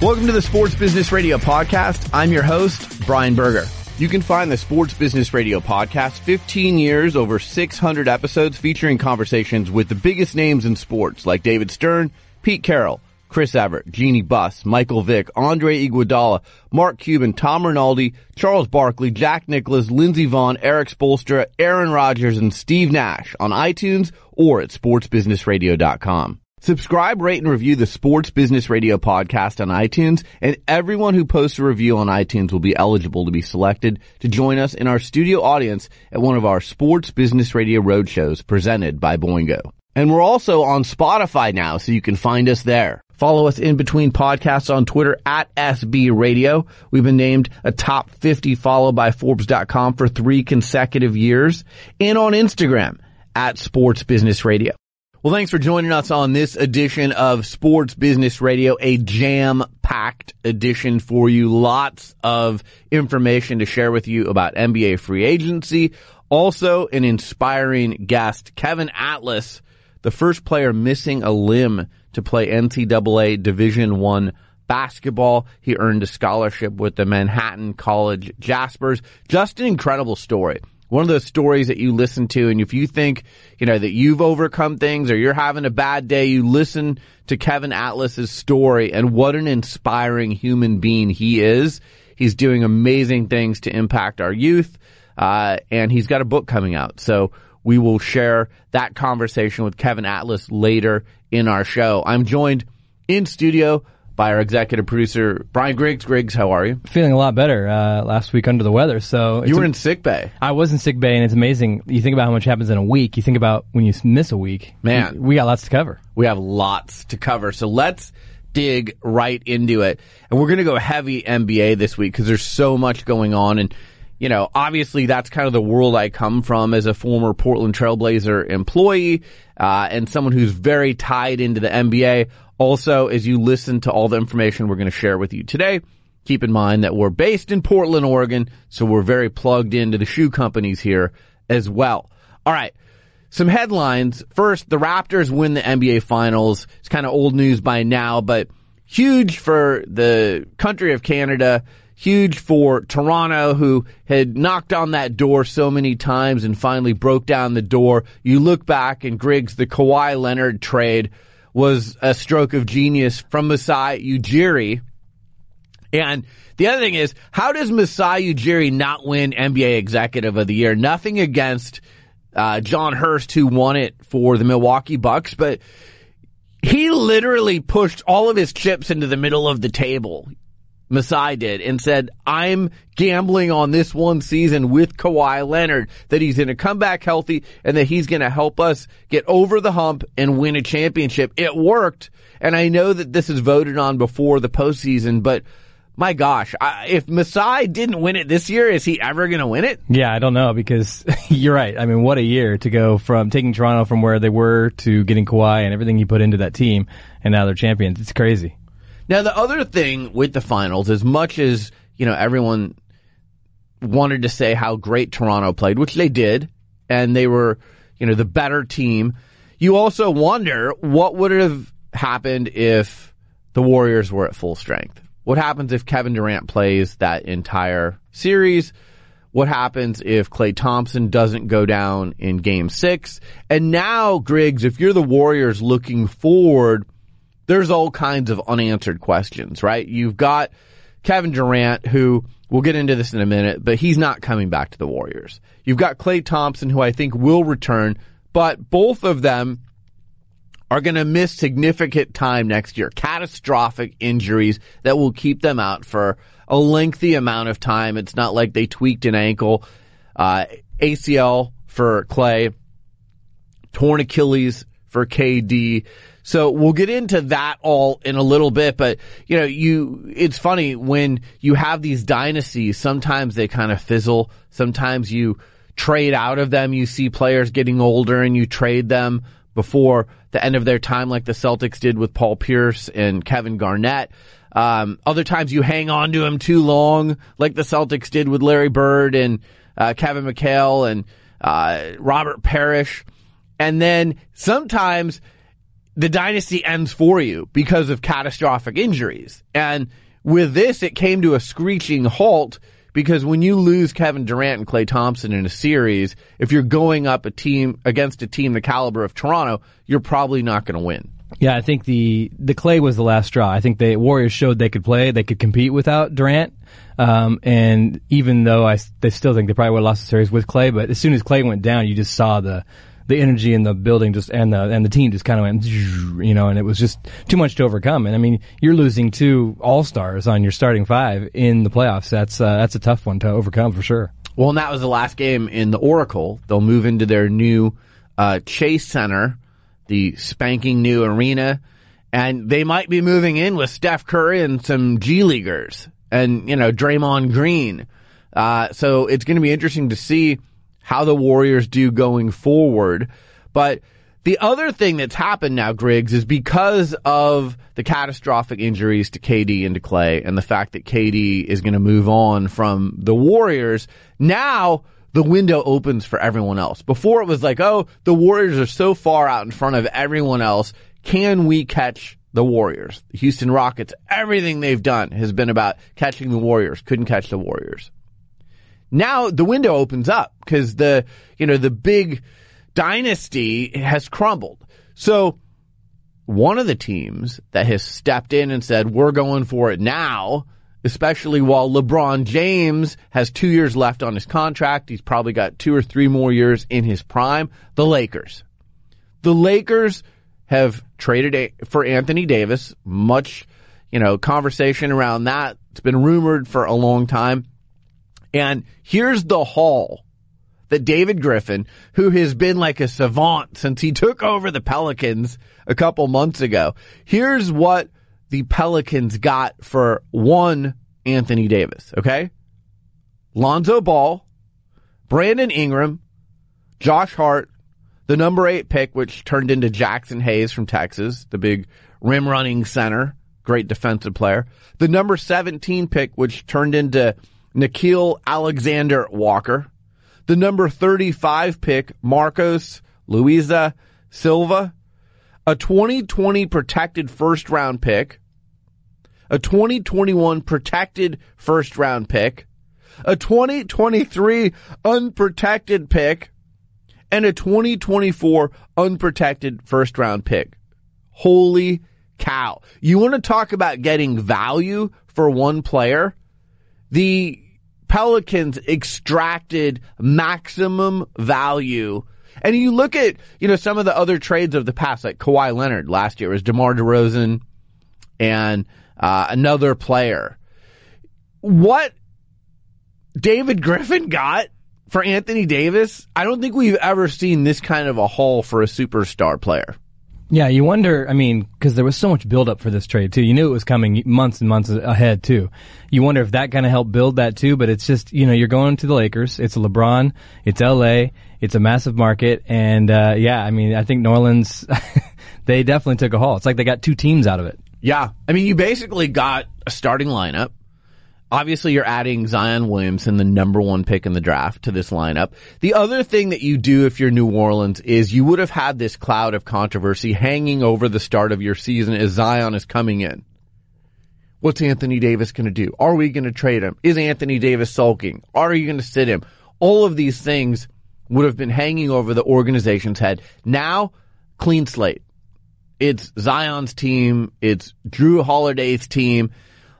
Welcome to the Sports Business Radio podcast. I'm your host, Brian Berger. You can find the Sports Business Radio podcast 15 years, over 600 episodes featuring conversations with the biggest names in sports like David Stern, Pete Carroll, Chris Evert, Jeanie Buss, Michael Vick, Andre Iguodala, Mark Cuban, Tom Rinaldi, Charles Barkley, Jack Nicklaus, Lindsey Vonn, Erik Spoelstra, Aaron Rodgers, and Steve Nash on iTunes or at sportsbusinessradio.com. Subscribe, rate, and review the Sports Business Radio podcast on iTunes, and everyone who posts a review on iTunes will be eligible to be selected to join us in our studio audience at one of our Sports Business Radio roadshows presented by Boingo. And we're also on Spotify now, so you can find us there. Follow us in between podcasts on Twitter at SB Radio. We've been named a top 50 follow by Forbes.com for three consecutive years and on Instagram at Sports Business Radio. Well, thanks for joining us on this edition of Sports Business Radio, a jam packed edition for you. Lots of information to share with you about NBA free agency. Also an inspiring guest, Kevin Atlas, the first player missing a limb to play NCAA Division One basketball. He earned a scholarship with the Manhattan College Jaspers. Just an incredible story one of those stories that you listen to and if you think, you know, that you've overcome things or you're having a bad day, you listen to Kevin Atlas's story and what an inspiring human being he is. He's doing amazing things to impact our youth. Uh, and he's got a book coming out. So we will share that conversation with Kevin Atlas later in our show. I'm joined in studio by our executive producer Brian Griggs. Griggs, how are you? Feeling a lot better. Uh, last week under the weather, so you were in sick bay. I was in sick bay, and it's amazing. You think about how much happens in a week. You think about when you miss a week. Man, we, we got lots to cover. We have lots to cover. So let's dig right into it, and we're going to go heavy NBA this week because there's so much going on and you know, obviously that's kind of the world I come from as a former Portland Trailblazer employee uh, and someone who's very tied into the NBA. Also, as you listen to all the information we're going to share with you today, keep in mind that we're based in Portland, Oregon, so we're very plugged into the shoe companies here as well. All right. Some headlines. First, the Raptors win the NBA finals. It's kind of old news by now, but huge for the country of Canada, huge for Toronto, who had knocked on that door so many times and finally broke down the door. You look back and Griggs, the Kawhi Leonard trade was a stroke of genius from Masai Ujiri. And the other thing is, how does Masai Ujiri not win NBA Executive of the Year? Nothing against uh, Jon Horst, who won it for the Milwaukee Bucks, but he literally pushed all of his chips into the middle of the table. Masai did and said, I'm gambling on this one season with Kawhi Leonard that he's going to come back healthy and that he's going to help us get over the hump and win a championship. It worked. And I know that this is voted on before the postseason, but my gosh, I, if Masai didn't win it this year, is he ever going to win it? Yeah, I don't know because you're right. I mean, what a year to go from taking Toronto from where they were to getting Kawhi and everything he put into that team and now they're champions. It's crazy. Now, the other thing with the finals, as much as, you know, everyone wanted to say how great Toronto played, which they did, and they were, you know, the better team, you also wonder what would have happened if the Warriors were at full strength. What happens if Kevin Durant plays that entire series? What happens if Klay Thompson doesn't go down in game six? And now, Griggs, if you're the Warriors looking forward – there's all kinds of unanswered questions, right? You've got Kevin Durant, who we'll get into this in a minute, but he's not coming back to the Warriors. You've got Klay Thompson, who I think will return, but both of them are going to miss significant time next year. Catastrophic injuries that will keep them out for a lengthy amount of time. It's not like they tweaked an ankle. Uh, ACL for Klay, torn Achilles for KD. So we'll get into that all in a little bit, but you know, you, it's funny when you have these dynasties, sometimes they kind of fizzle. Sometimes you trade out of them. You see players getting older and you trade them before the end of their time, like the Celtics did with Paul Pierce and Kevin Garnett. Um, other times you hang on to him too long, like the Celtics did with Larry Bird and uh, Kevin McHale and uh, Robert Parish. And then sometimes the dynasty ends for you because of catastrophic injuries. And with this, it came to a screeching halt because when you lose Kevin Durant and Klay Thompson in a series, if you're going up a team against a team the caliber of Toronto, you're probably not going to win. Yeah, I think the the Klay was the last straw. I think the Warriors showed they could play, they could compete without Durant. Um, and even though I they still think they probably would have lost the series with Klay, but as soon as Klay went down, you just saw the the energy in the building just and the and the team just kind of went, you know, and it was just too much to overcome. And I mean, you're losing two all stars on your starting five in the playoffs. That's uh, that's a tough one to overcome for sure. Well, and that was the last game in the Oracle. They'll move into their new uh, Chase Center, the spanking new arena, and they might be moving in with Steph Curry and some G leaguers, and you know Draymond Green. Uh, so it's going to be interesting to see how the Warriors do going forward. But the other thing that's happened now, Griggs, is because of the catastrophic injuries to KD and to Klay and the fact that KD is going to move on from the Warriors, now the window opens for everyone else. Before it was like, oh, the Warriors are so far out in front of everyone else. Can we catch the Warriors? The Houston Rockets, everything they've done has been about catching the Warriors. Couldn't catch the Warriors now the window opens up because the, you know, the big dynasty has crumbled. So one of the teams that has stepped in and said, we're going for it now, especially while LeBron James has two years left on his contract. He's probably got two or three more years in his prime. The Lakers. The Lakers have traded for Anthony Davis. Much, you know, conversation around that. It's been rumored for a long time. And here's the haul that David Griffin, who has been like a savant since he took over the Pelicans a couple months ago, here's what the Pelicans got for one Anthony Davis, okay? Lonzo Ball, Brandon Ingram, Josh Hart, the number eight pick, which turned into Jaxson Hayes from Texas, the big rim running center, great defensive player. The number 17 pick, which turned into Nickeil Alexander Walker, the number 35 pick, Marcos Louzada Silva, a 2020 protected first round pick, a 2021 protected first round pick, a 2023 unprotected pick, and a 2024 unprotected first round pick. Holy cow. You want to talk about getting value for one player? The Pelicans extracted maximum value. And you look at, you know, some of the other trades of the past, like Kawhi Leonard last year was DeMar DeRozan and uh, another player. What David Griffin got for Anthony Davis, I don't think we've ever seen this kind of a haul for a superstar player. Yeah, you wonder. I mean, because there was so much buildup for this trade too. You knew it was coming months and months ahead too. You wonder if that kind of helped build that too. But it's just you know you're going to the Lakers. It's LeBron. It's L.A. It's a massive market, and uh, yeah, I mean, I think New Orleans they definitely took a haul. It's like they got two teams out of it. Yeah, I mean, you basically got a starting lineup Obviously, you're adding Zion Williamson, the number one pick in the draft, to this lineup. The other thing that you do if you're New Orleans is you would have had this cloud of controversy hanging over the start of your season as Zion is coming in. What's Anthony Davis going to do? Are we going to trade him? Is Anthony Davis sulking? Are you going to sit him? All of these things would have been hanging over the organization's head. Now, clean slate. It's Zion's team. It's Jrue Holiday's team.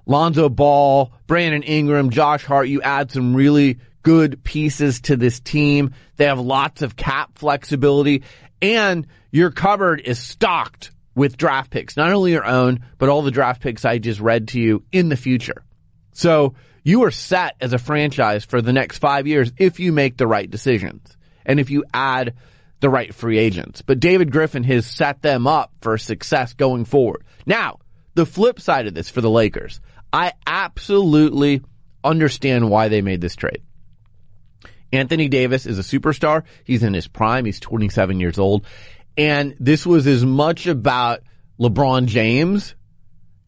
Lonzo Ball, Brandon Ingram, Josh Hart, you add some really good pieces to this team. They have lots of cap flexibility and your cupboard is stocked with draft picks, not only your own, but all the draft picks I just read to you in the future. So you are set as a franchise for the next five years if you make the right decisions and if you add the right free agents. But David Griffin has set them up for success going forward. Now, the flip side of this for the Lakers. I absolutely understand why they made this trade. Anthony Davis is a superstar. He's in his prime. He's 27 years old. And this was as much about LeBron James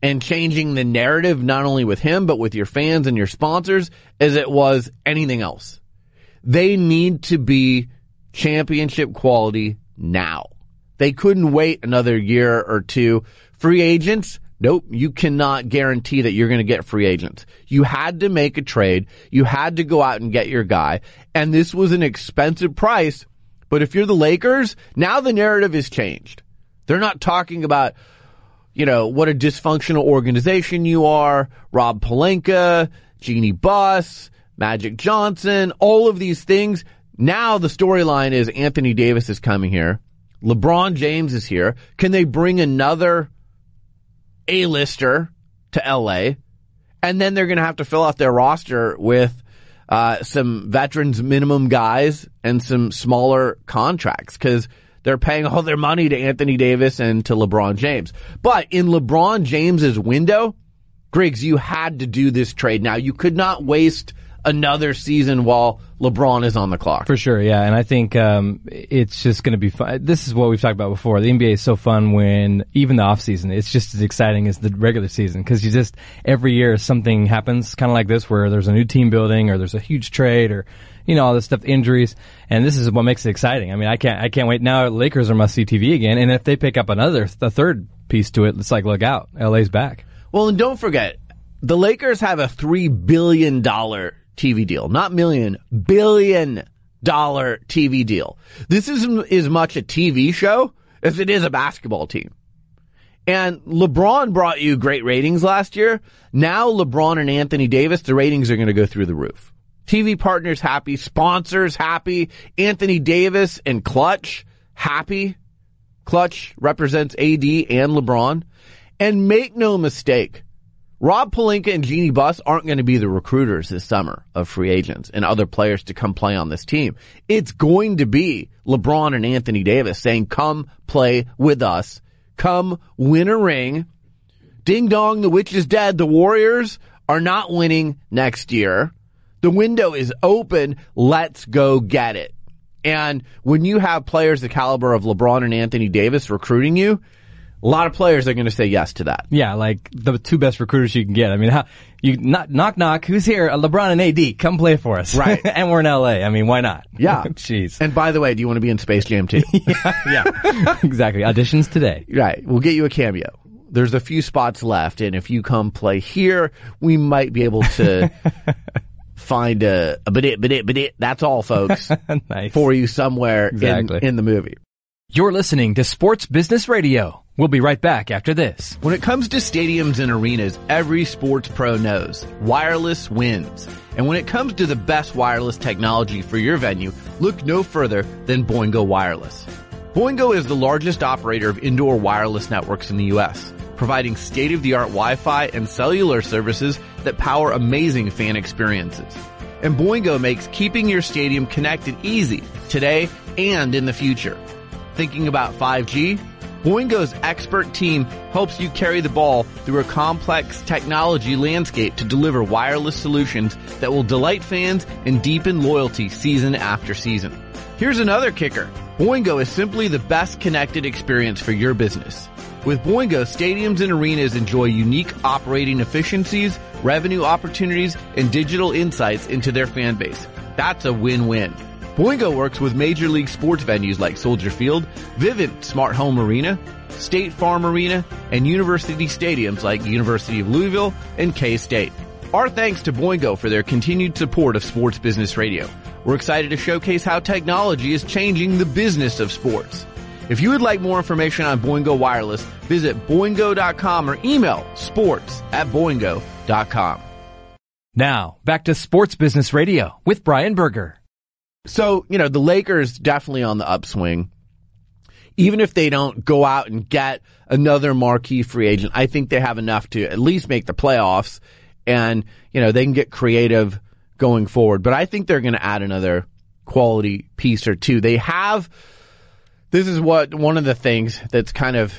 and changing the narrative, not only with him, but with your fans and your sponsors, as it was anything else. They need to be championship quality now. They couldn't wait another year or two. Free agents, nope, you cannot guarantee that you're going to get free agents. You had to make a trade. You had to go out and get your guy. And this was an expensive price. But if you're the Lakers, now the narrative has changed. They're not talking about, you know, what a dysfunctional organization you are, Rob Pelinka, Jeanie Buss, Magic Johnson, all of these things. Now the storyline is Anthony Davis is coming here. LeBron James is here. Can they bring another A-lister to LA? And then they're going to have to fill out their roster with uh, some veterans minimum guys and some smaller contracts because they're paying all their money to Anthony Davis and to LeBron James. But in LeBron James's window, Griggs, you had to do this trade. Now you could not waste another season while LeBron is on the clock. For sure, yeah. And I think um, it's just going to be fun. This is what we've talked about before. The NBA is so fun when even the off season, it's just as exciting as the regular season because you just every year something happens, kind of like this, where there's a new team building or there's a huge trade or you know all this stuff, injuries, and this is what makes it exciting. I mean, I can't, I can't wait. Now Lakers are must see TV again, and if they pick up another, the third piece to it, it's like look out, LA's back. Well, and don't forget, the Lakers have a three billion dollar TV deal, not million, billion dollar TV deal. This isn't as much a TV show as it is a basketball team. And LeBron brought you great ratings last year. Now LeBron and Anthony Davis, the ratings are going to go through the roof. TV partners happy, sponsors happy, Anthony Davis and Klutch happy. Klutch represents AD and LeBron. And make no mistake, Rob Pelinka and Jeanie Buss aren't going to be the recruiters this summer of free agents and other players to come play on this team. It's going to be LeBron and Anthony Davis saying, come play with us. Come win a ring. Ding dong, the witch is dead. The Warriors are not winning next year. The window is open. Let's go get it. And when you have players the caliber of LeBron and Anthony Davis recruiting you, a lot of players are going to say yes to that. Yeah, like the two best recruiters you can get. I mean, how, you not, knock knock, who's here? Uh, LeBron and AD, come play for us. Right. and we're in LA. I mean, why not? Yeah. Jeez. And by the way, do you want to be in Space Jam too? yeah, yeah. exactly. Auditions today. Right. We'll get you a cameo. There's a few spots left, and if you come play here, we might be able to find a, a bit it, bit it, bit it. That's all, folks. nice. For you somewhere Exactly. in, in the movie. You're listening to Sports Business Radio. We'll be right back after this. When it comes to stadiums and arenas, every sports pro knows wireless wins. And when it comes to the best wireless technology for your venue, look no further than Boingo Wireless. Boingo is the largest operator of indoor wireless networks in the U.S., providing state-of-the-art Wi-Fi and cellular services that power amazing fan experiences. And Boingo makes keeping your stadium connected easy today and in the future. Thinking about 5G? Boingo's expert team helps you carry the ball through a complex technology landscape to deliver wireless solutions that will delight fans and deepen loyalty season after season. Here's another kicker. Boingo is simply the best connected experience for your business. With Boingo, stadiums and arenas enjoy unique operating efficiencies, revenue opportunities, and digital insights into their fan base. That's a win-win. Boingo works with major league sports venues like Soldier Field, Vivint Smart Home Arena, State Farm Arena, and university stadiums like University of Louisville and K-State. Our thanks to Boingo for their continued support of Sports Business Radio. We're excited to showcase how technology is changing the business of sports. If you would like more information on Boingo Wireless, visit boingo.com or email sports at boingo.com. Now, back to Sports Business Radio with Brian Berger. So, you know, the Lakers definitely on the upswing. Even if they don't go out and get another marquee free agent, I think they have enough to at least make the playoffs and, you know, they can get creative going forward. But I think they're going to add another quality piece or two. They have, this is what, one of the things that's kind of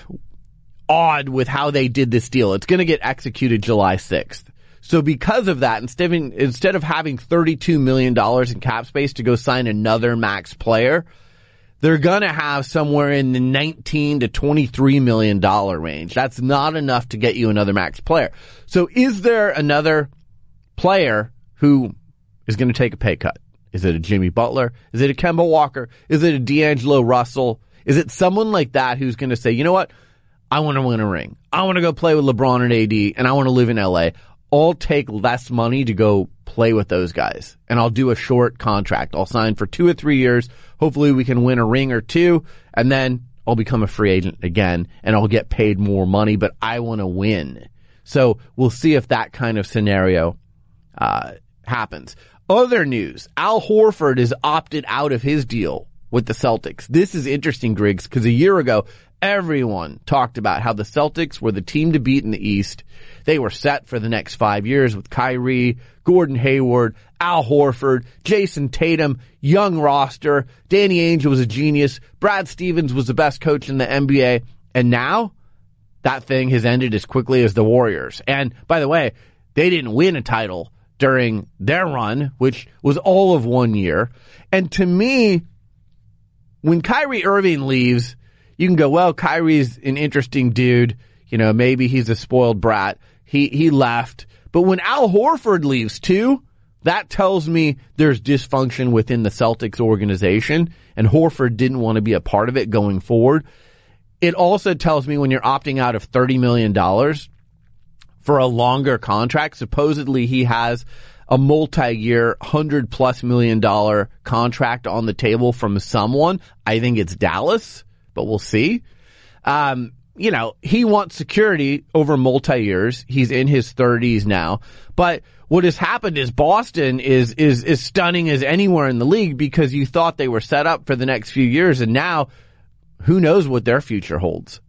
odd with how they did this deal. It's going to get executed July 6th. So because of that, instead of, instead of having $32 million in cap space to go sign another max player, they're gonna have somewhere in the 19 to 23 million dollar range. That's not enough to get you another max player. So is there another player who is gonna take a pay cut? Is it a Jimmy Butler? Is it a Kemba Walker? Is it a D'Angelo Russell? Is it someone like that who's to say, you know what? I want to win a ring. I want to go play with LeBron and AD and I want to live in LA. I'll take less money to go play with those guys and I'll do a short contract. I'll sign for two or three years. Hopefully we can win a ring or two and then I'll become a free agent again and I'll get paid more money, but I want to win. So we'll see if that kind of scenario, uh, happens. Other news, Al Horford is opted out of his deal with the Celtics. This is interesting, Griggs, because a year ago, everyone talked about how the Celtics were the team to beat in the East. They were set for the next five years with Kyrie, Gordon Hayward, Al Horford, Jayson Tatum, young roster. Danny Ainge was a genius. Brad Stevens was the best coach in the NBA. And now that thing has ended as quickly as the Warriors. And by the way, they didn't win a title during their run, which was all of one year. And to me, when Kyrie Irving leaves, you can go, well, Kyrie's an interesting dude. You know, maybe he's a spoiled brat. He, he left. But when Al Horford leaves too, that tells me there's dysfunction within the Celtics organization and Horford didn't want to be a part of it going forward. It also tells me when you're opting out of $30 million for a longer contract, supposedly he has a multi-year, hundred plus million dollar contract on the table from someone. I think it's Dallas, but we'll see. Um, you know, he wants security over multi-years. He's in his thirties now, but what has happened is Boston is, is, is stunning as anywhere in the league because you thought they were set up for the next few years and now who knows what their future holds.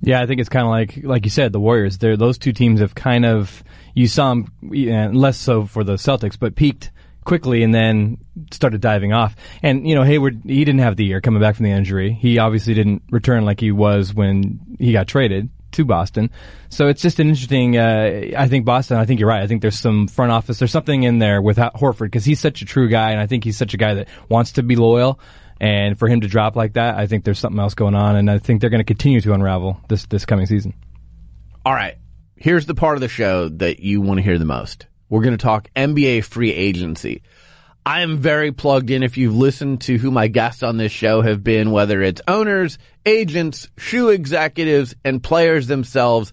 Yeah, I think it's kind of like like you said, the Warriors. They're, those two teams have kind of you saw them less so for the Celtics, but peaked quickly and then started diving off. And you know, Hayward he didn't have the year coming back from the injury. He obviously didn't return like he was when he got traded to Boston. So it's just an interesting. Uh, I think Boston. I think you're right. I think there's some front office. There's something in there with Horford because he's such a true guy, and I think he's such a guy that wants to be loyal. And for him to drop like that, I think there's something else going on, and I think they're going to continue to unravel this this coming season. All right, here's the part of the show that you want to hear the most. We're going to talk NBA free agency. I am very plugged in. If you've listened to who my guests on this show have been, whether it's owners, agents, shoe executives, and players themselves,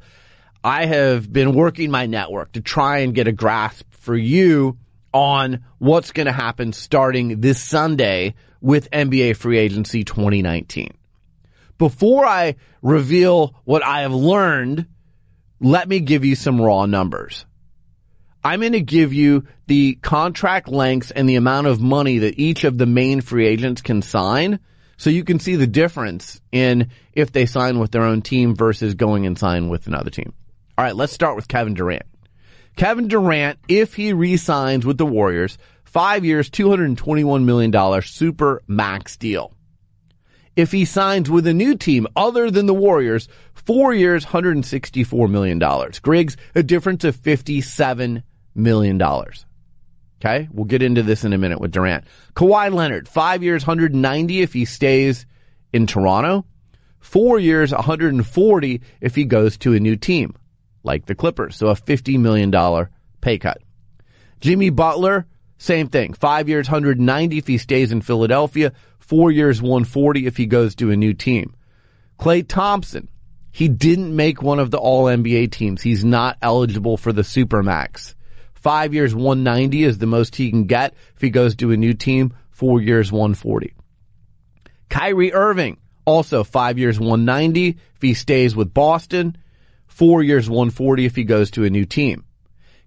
I have been working my network to try and get a grasp for you on what's going to happen starting this Sunday with NBA free agency 2019. Before I reveal what I have learned, let me give you some raw numbers. I'm going to give you the contract lengths and the amount of money that each of the main free agents can sign so you can see the difference in if they sign with their own team versus going and sign with another team. All right, let's start with Kevin Durant. Kevin Durant, if he re-signs with the Warriors, five years, $221 million super max deal. If he signs with a new team other than the Warriors, four years, $164 million. Griggs, a difference of $57 million. dollars. Okay. We'll get into this in a minute with Durant. Kawhi Leonard, five years, 190 if he stays in Toronto. Four years, 140 if he goes to a new team, like the Clippers. So a $50 million pay cut. Jimmy Butler, same thing. Five years, 190 if he stays in Philadelphia. Four years, 140 if he goes to a new team. Klay Thompson. He didn't make one of the all NBA teams. He's not eligible for the Supermax. Five years, 190 is the most he can get if he goes to a new team. Four years, 140. Kyrie Irving, also five years, 190 if he stays with Boston. Four years, 140 if he goes to a new team.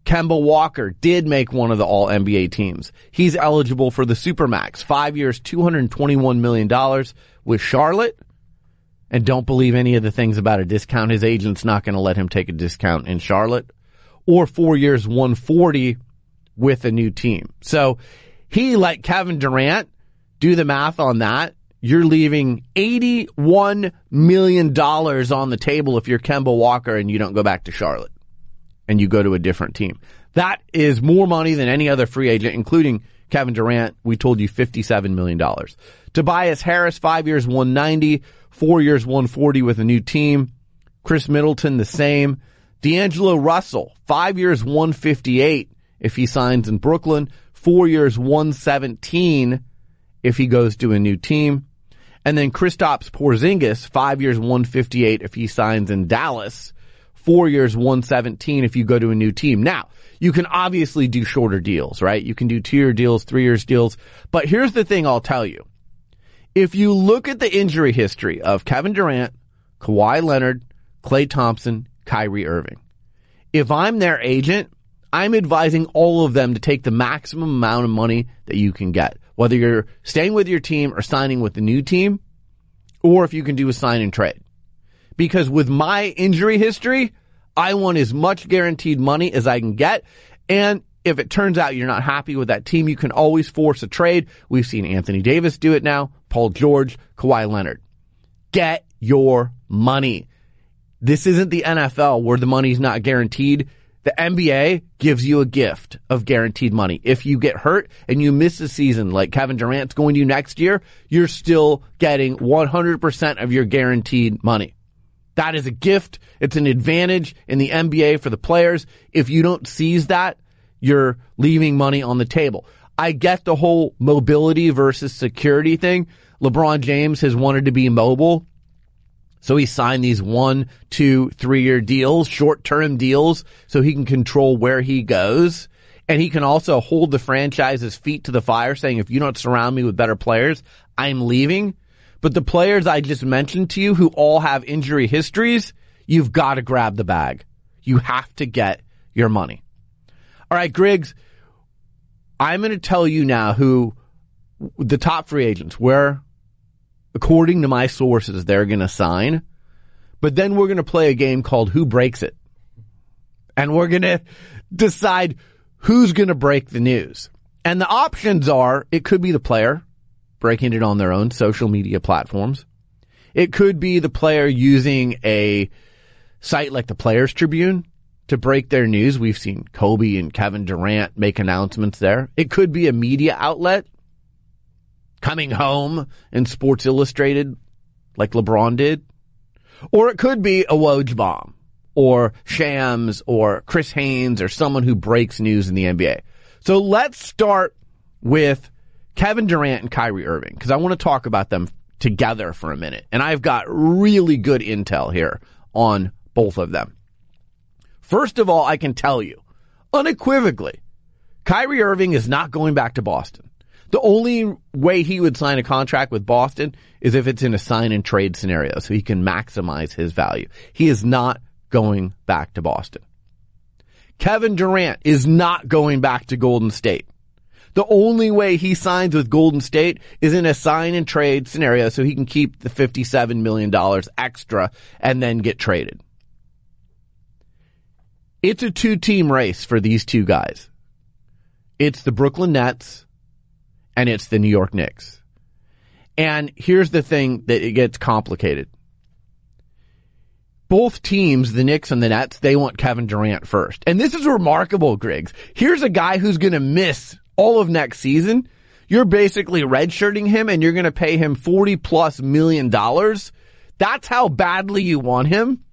Kemba Walker did make one of the all NBA teams. He's eligible for the Supermax. Five years, $221 million with Charlotte. And don't believe any of the things about a discount. His agent's not going to let him take a discount in Charlotte. Or four years, 140 with a new team. So he, like Kevin Durant, do the math on that. You're leaving $81 million on the table if you're Kemba Walker and you don't go back to Charlotte and you go to a different team. That is more money than any other free agent, including Kevin Durant. We told you $57 million. Tobias Harris, five years, 190, four years, 140 with a new team. Khris Middleton, the same. D'Angelo Russell, five years, 158 if he signs in Brooklyn, four years, 117 if he goes to a new team. And then Kristaps Porzingis, five years, 158 if he signs in Dallas, four years, 117 if you go to a new team. Now, you can obviously do shorter deals, right? You can do two year deals, three years deals. But here's the thing I'll tell you. If you look at the injury history of Kevin Durant, Kawhi Leonard, Klay Thompson, Kyrie Irving, if I'm their agent, I'm advising all of them to take the maximum amount of money that you can get, whether you're staying with your team or signing with the new team, or if you can do a sign and trade. Because with my injury history, I want as much guaranteed money as I can get. And if it turns out you're not happy with that team, you can always force a trade. We've seen Anthony Davis do it now, Paul George, Kawhi Leonard. Get your money. This isn't the NFL where the money's not guaranteed. The NBA gives you a gift of guaranteed money. If you get hurt and you miss a season like Kevin Durant's going to next year, you're still getting 100% of your guaranteed money. That is a gift. It's an advantage in the NBA for the players. If you don't seize that, you're leaving money on the table. I get the whole mobility versus security thing. LeBron James has wanted to be mobile so he signed these one, two, three year deals, short term deals, so he can control where he goes. And he can also hold the franchise's feet to the fire saying, if you don't surround me with better players, I'm leaving. But the players I just mentioned to you who all have injury histories, you've got to grab the bag. You have to get your money. All right, Griggs, I'm going to tell you now who the top free agents, where according to my sources, they're going to sign. But then we're going to play a game called Who Breaks It? And we're going to decide who's going to break the news. And the options are it could be the player breaking it on their own social media platforms. It could be the player using a site like the Players Tribune to break their news. We've seen Kobe and Kevin Durant make announcements there. It could be a media outlet coming home in Sports Illustrated like LeBron did. Or it could be a Woj bomb or Shams or Chris Haynes or someone who breaks news in the NBA. So let's start with Kevin Durant and Kyrie Irving because I want to talk about them together for a minute. And I've got really good intel here on both of them. First of all, I can tell you unequivocally, Kyrie Irving is not going back to Boston. The only way he would sign a contract with Boston is if it's in a sign and trade scenario so he can maximize his value. He is not going back to Boston. Kevin Durant is not going back to Golden State. The only way he signs with Golden State is in a sign and trade scenario so he can keep the $57 million extra and then get traded. It's a two team race for these two guys. It's the Brooklyn Nets and it's the New York Knicks. And here's the thing that it gets complicated. Both teams, the Knicks and the Nets, they want Kevin Durant first. And this is remarkable, Griggs. Here's a guy who's going to miss all of next season. You're basically redshirting him and you're going to pay him 40 plus million dollars. That's how badly you want him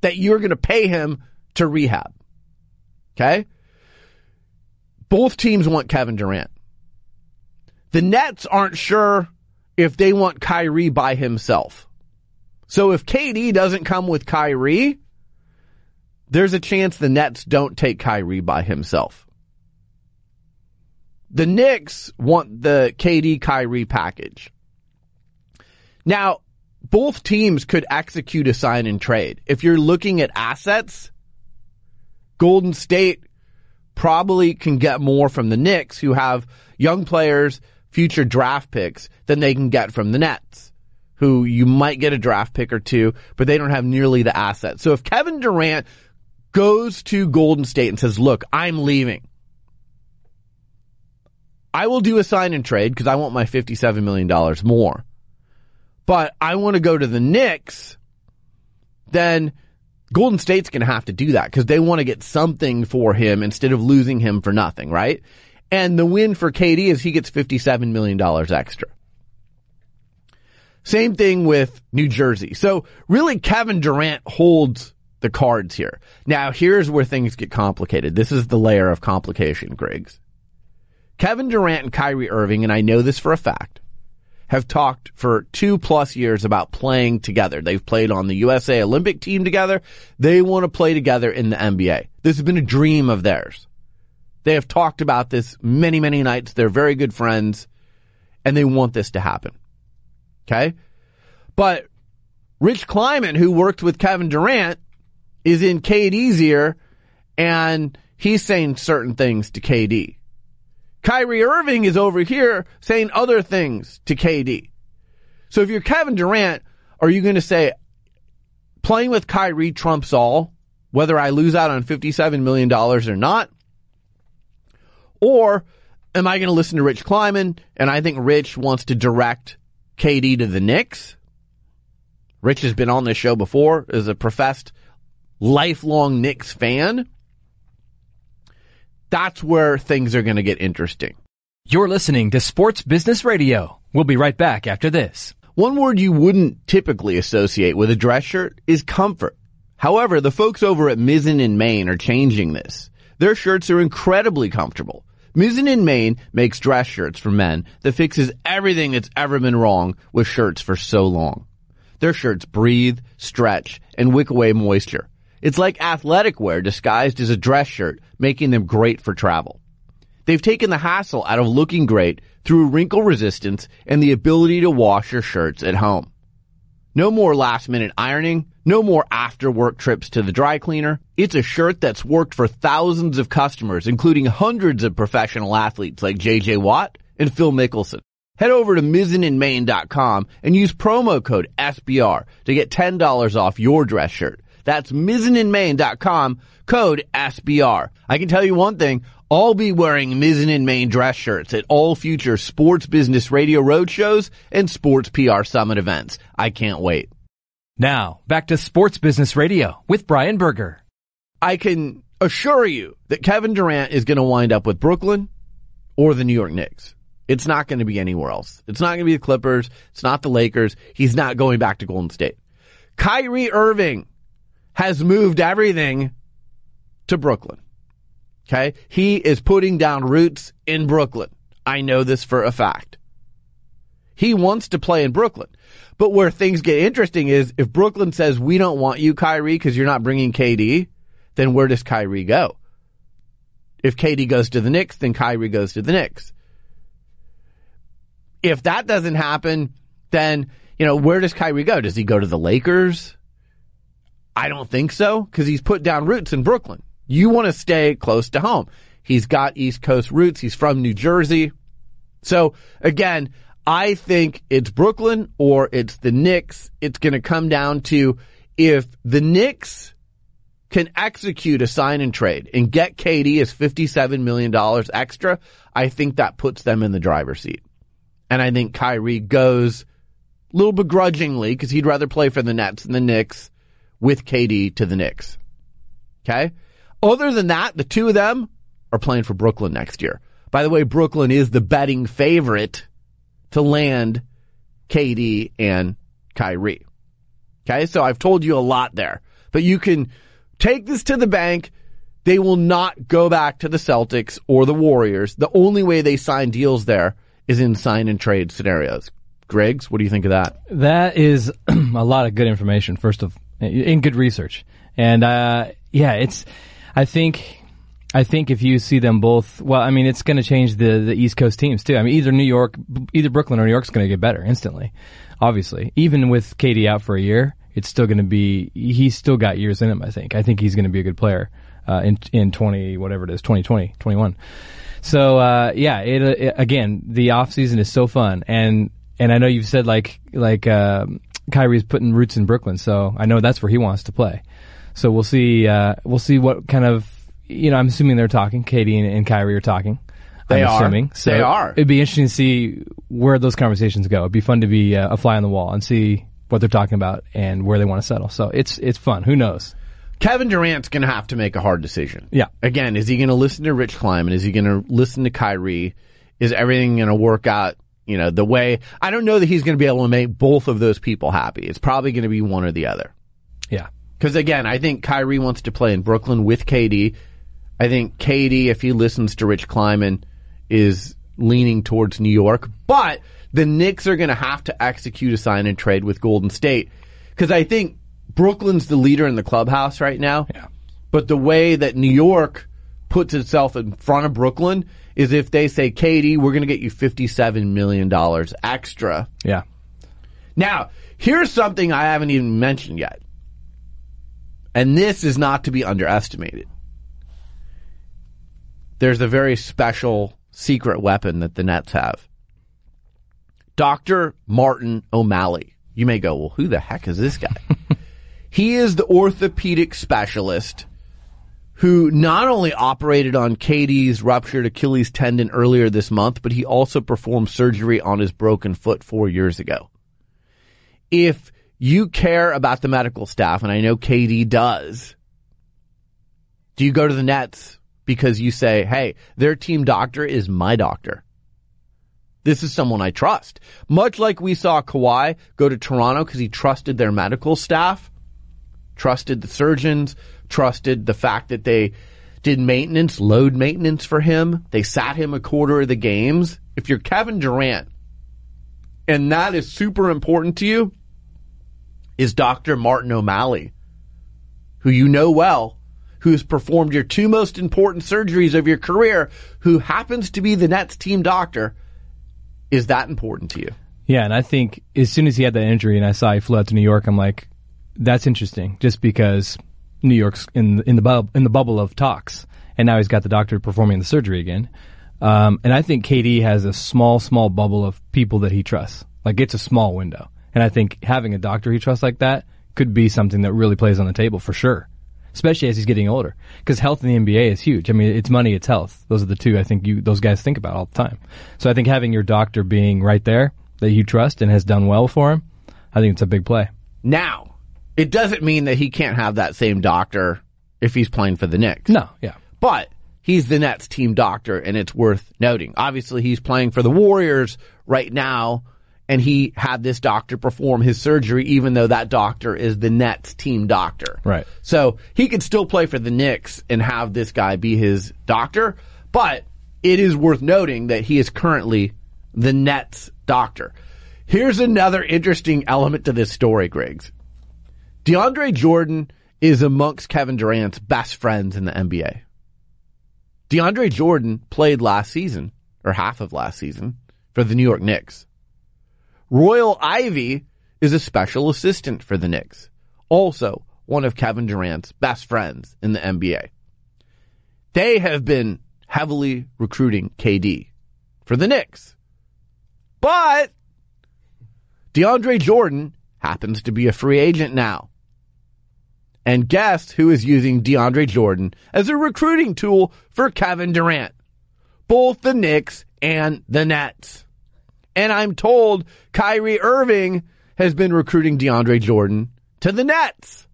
that you're going to pay him to rehab. Okay? Both teams want Kevin Durant. The Nets aren't sure if they want Kyrie by himself. So if KD doesn't come with Kyrie, there's a chance the Nets don't take Kyrie by himself. The Knicks want the KD Kyrie package. Now, both teams could execute a sign and trade. If you're looking at assets, Golden State probably can get more from the Knicks who have young players future draft picks than they can get from the Nets, who you might get a draft pick or two, but they don't have nearly the assets. So if Kevin Durant goes to Golden State and says, look, I'm leaving. I will do a sign and trade because I want my $57 million more. But I want to go to the Knicks, then Golden State's going to have to do that because they want to get something for him instead of losing him for nothing, right? And the win for KD is he gets $57 million extra. Same thing with New Jersey. So really Kevin Durant holds the cards here. Now here's where things get complicated. This is the layer of complication, Griggs. Kevin Durant and Kyrie Irving, and I know this for a fact, have talked for two plus years about playing together. They've played on the USA Olympic team together. They want to play together in the NBA. This has been a dream of theirs. They have talked about this many, many nights. They're very good friends and they want this to happen. Okay. But Rich Kleiman, who worked with Kevin Durant, is in KD's ear and he's saying certain things to KD. Kyrie Irving is over here saying other things to KD. So if you're Kevin Durant, are you going to say playing with Kyrie trumps all, whether I lose out on $57 million or not? Or am I going to listen to Rich Kleiman and I think Rich wants to direct KD to the Knicks? Rich has been on this show before as a professed lifelong Knicks fan that's where things are going to get interesting. You're listening to Sports Business Radio. We'll be right back after this. One word you wouldn't typically associate with a dress shirt is comfort. However, the folks over at Mizzen and Main are changing this. Their shirts are incredibly comfortable. Mizzen and Main makes dress shirts for men that fixes everything that's ever been wrong with shirts for so long. Their shirts breathe, stretch, and wick away moisture. It's like athletic wear disguised as a dress shirt, making them great for travel. They've taken the hassle out of looking great through wrinkle resistance and the ability to wash your shirts at home. No more last minute ironing, no more after work trips to the dry cleaner. It's a shirt that's worked for thousands of customers, including hundreds of professional athletes like JJ Watt and Phil Mickelson. Head over to mizzenandmain.com and use promo code SBR to get $10 off your dress shirt. That's mizzenandmain.com, code SBR. I can tell you one thing, I'll be wearing Mizzen and Main dress shirts at all future sports business radio road shows and sports PR summit events. I can't wait. Now, back to Sports Business Radio with Brian Berger. I can assure you that Kevin Durant is going to wind up with Brooklyn or the New York Knicks. It's not going to be anywhere else. It's not going to be the Clippers. It's not the Lakers. He's not going back to Golden State. Kyrie Irving has moved everything to Brooklyn. Okay. He is putting down roots in Brooklyn. I know this for a fact. He wants to play in Brooklyn. But where things get interesting is if Brooklyn says, we don't want you, Kyrie, because you're not bringing KD, then where does Kyrie go? If KD goes to the Knicks, then Kyrie goes to the Knicks. If that doesn't happen, then, you know, where does Kyrie go? Does he go to the Lakers? I don't think so because he's put down roots in Brooklyn. You want to stay close to home. He's got East Coast roots. He's from New Jersey. So again, I think it's Brooklyn or it's the Knicks. It's going to come down to if the Knicks can execute a sign and trade and get KD as $57 million extra, I think that puts them in the driver's seat. And I think Kyrie goes a little begrudgingly because he'd rather play for the Nets than the Knicks with KD to the Knicks. Okay. Other than that, the two of them are playing for Brooklyn next year. By the way, Brooklyn is the betting favorite to land KD and Kyrie. Okay. So I've told you a lot there, but you can take this to the bank. They will not go back to the Celtics or the Warriors. The only way they sign deals there is in sign and trade scenarios. Griggs, what do you think of that? That is a lot of good information. First of in good research. And uh, yeah, it's. I think. I think if you see them both, well, I mean, it's going to change the the East Coast teams too. I mean, either New York, either Brooklyn or New York's going to get better instantly. Obviously, even with KD out for a year, it's still going to be. He's still got years in him. I think. I think he's going to be a good player uh, in in twenty whatever it is, 2020, 21. So uh, yeah, it, it, again, the off season is so fun, and and I know you've said like like um, Kyrie's putting roots in Brooklyn, so I know that's where he wants to play. So we'll see. Uh, we'll see what kind of you know. I'm assuming they're talking. KD and, and Kyrie are talking. They I'm are. Assuming. So they are. It'd be interesting to see where those conversations go. It'd be fun to be uh, a fly on the wall and see what they're talking about and where they want to settle. So it's it's fun. Who knows? Kevin Durant's going to have to make a hard decision. Yeah. Again, is he going to listen to Rich Kleiman? Is he going to listen to Kyrie? Is everything going to work out you know, the way I don't know that he's going to be able to make both of those people happy. It's probably going to be one or the other. Yeah. Because again, I think Kyrie wants to play in Brooklyn with KD. I think KD, if he listens to Rich Kleiman, is leaning towards New York, but the Knicks are going to have to execute a sign and trade with Golden State because I think Brooklyn's the leader in the clubhouse right now. Yeah. But the way that New York puts itself in front of Brooklyn is if they say, KD, we're going to get you $57 million extra. Yeah. Now, here's something I haven't even mentioned yet. And this is not to be underestimated. There's a very special secret weapon that the Nets have. Dr. Martin O'Malley. You may go, well, who the heck is this guy? he is the orthopedic specialist who not only operated on KD's ruptured Achilles tendon earlier this month, but he also performed surgery on his broken foot four years ago. If you care about the medical staff, and I know KD does, do you go to the Nets because you say, hey, their team doctor is my doctor? This is someone I trust. Much like we saw Kawhi go to Toronto because he trusted their medical staff, trusted the surgeons, trusted the fact that they did maintenance, load maintenance for him. They sat him a quarter of the games. If you're Kevin Durant, and that is super important to you, is Dr. Martin O'Malley, who you know well, who's performed your two most important surgeries of your career, who happens to be the Nets team doctor. Is that important to you? Yeah, and I think as soon as he had that injury and I saw he flew out to New York, I'm like, that's interesting. Just because New York's in in the bub, in the bubble of talks, and now he's got the doctor performing the surgery again. Um, and I think KD has a small, small bubble of people that he trusts. Like it's a small window, and I think having a doctor he trusts like that could be something that really plays on the table for sure. Especially as he's getting older, because health in the NBA is huge. I mean, it's money, it's health. Those are the two I think you those guys think about all the time. So I think having your doctor being right there that you trust and has done well for him, I think it's a big play. Now, it doesn't mean that he can't have that same doctor if he's playing for the Knicks. No, yeah. But he's the Nets team doctor, and it's worth noting. Obviously, he's playing for the Warriors right now, and he had this doctor perform his surgery, even though that doctor is the Nets team doctor. Right. So he could still play for the Knicks and have this guy be his doctor, but it is worth noting that he is currently the Nets doctor. Here's another interesting element to this story, Griggs. DeAndre Jordan is amongst Kevin Durant's best friends in the NBA. DeAndre Jordan played last season, or half of last season, for the New York Knicks. Royal Ivey is a special assistant for the Knicks, also one of Kevin Durant's best friends in the NBA. They have been heavily recruiting KD for the Knicks. But DeAndre Jordan happens to be a free agent now. And guess who is using DeAndre Jordan as a recruiting tool for Kevin Durant? Both the Knicks and the Nets. And I'm told Kyrie Irving has been recruiting DeAndre Jordan to the Nets.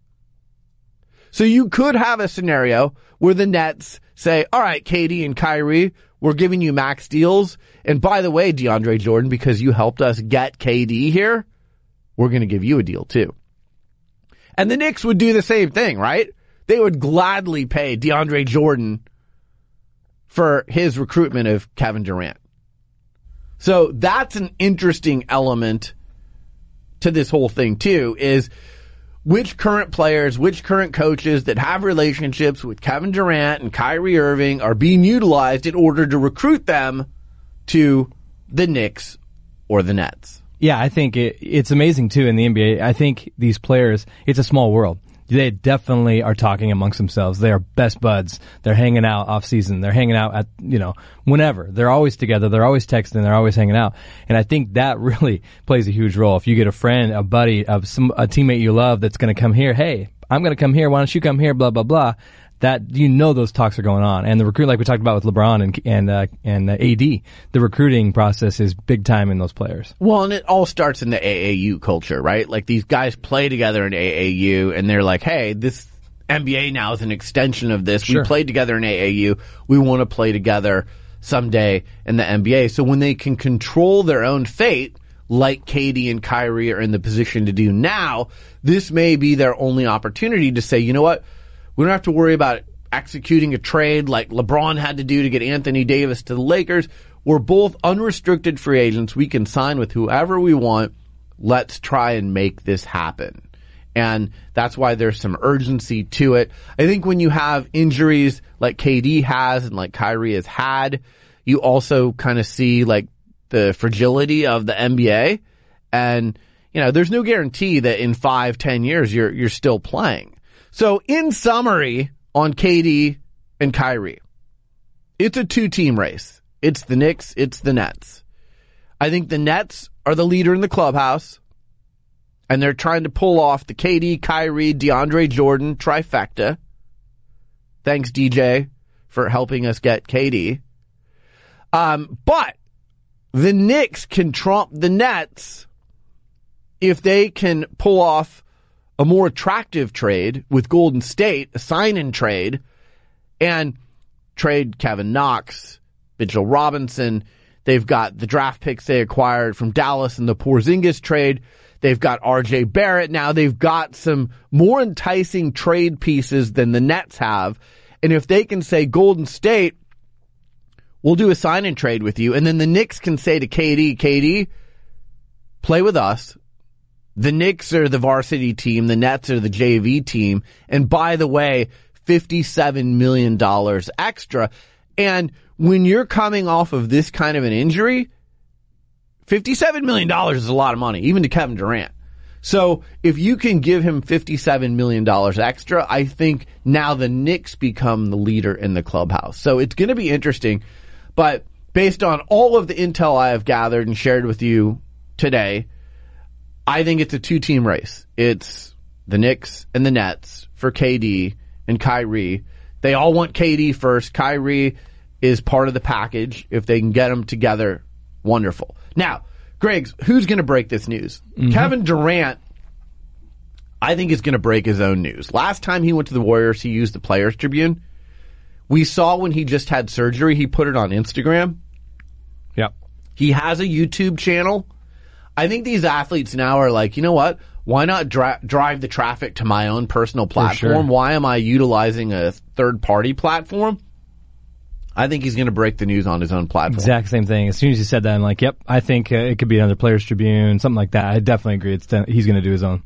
So you could have a scenario where the Nets say, all right, KD and Kyrie, we're giving you max deals. And by the way, DeAndre Jordan, because you helped us get KD here, we're going to give you a deal too. And the Knicks would do the same thing, right? They would gladly pay DeAndre Jordan for his recruitment of Kevin Durant. So that's an interesting element to this whole thing too, is which current players, which current coaches that have relationships with Kevin Durant and Kyrie Irving are being utilized in order to recruit them to the Knicks or the Nets. Yeah, I think it, it's amazing too in the NBA. I think these players, it's a small world. They definitely are talking amongst themselves. They are best buds. They're hanging out off season. They're hanging out at, you know, whenever. They're always together. They're always texting. They're always hanging out. And I think that really plays a huge role. If you get a friend, a buddy, of some, a teammate you love that's going to come here, hey, I'm going to come here. Why don't you come here? Blah, blah, blah that you know those talks are going on, and the recruit like we talked about with LeBron and and uh, and uh, AD, the recruiting process is big time in those players. Well, and it all starts in the AAU culture, right? Like these guys play together in AAU, and they're like, "Hey, this NBA now is an extension of this. Sure. We played together in AAU. We want to play together someday in the NBA." So when they can control their own fate, like KD and Kyrie are in the position to do now, this may be their only opportunity to say, "You know what." We don't have to worry about executing a trade like LeBron had to do to get Anthony Davis to the Lakers. We're both unrestricted free agents. We can sign with whoever we want. Let's try and make this happen. And that's why there's some urgency to it. I think when you have injuries like KD has and like Kyrie has had, you also kind of see like the fragility of the NBA. And, you know, there's no guarantee that in five, ten years you're, you're still playing. So in summary on KD and Kyrie, it's a two team race. It's the Knicks. It's the Nets. I think the Nets are the leader in the clubhouse and they're trying to pull off the KD, Kyrie, DeAndre Jordan trifecta. Thanks, DJ, for helping us get KD. Um, but the Knicks can trump the Nets if they can pull off a more attractive trade with Golden State, a sign in trade, and trade Kevin Knox, Mitchell Robinson. They've got the draft picks they acquired from Dallas in the Porzingis trade. They've got RJ Barrett now. They've got some more enticing trade pieces than the Nets have. And if they can say Golden State, we'll do a sign and trade with you. And then the Knicks can say to KD, KD, play with us. The Knicks are the varsity team. The Nets are the JV team. And by the way, $57 million extra. And when you're coming off of this kind of an injury, $57 million is a lot of money, even to Kevin Durant. So if you can give him $57 million extra, I think now the Knicks become the leader in the clubhouse. So it's going to be interesting. But based on all of the intel I have gathered and shared with you today, I think it's a two team race. It's the Knicks and the Nets for KD and Kyrie. They all want KD first. Kyrie is part of the package. If they can get them together, wonderful. Now, Griggs, who's going to break this news? Mm-hmm. Kevin Durant, I think, is going to break his own news. Last time he went to the Warriors, he used the Players Tribune. We saw when he just had surgery, he put it on Instagram. Yep. He has a YouTube channel. I think these athletes now are like, you know what? Why not dra- drive the traffic to my own personal platform? Sure. Why am I utilizing a third party platform? I think he's going to break the news on his own platform. Exact same thing. As soon as you said that, I'm like, yep, I think uh, it could be another Players Tribune, something like that. I definitely agree. It's he's going to do his own.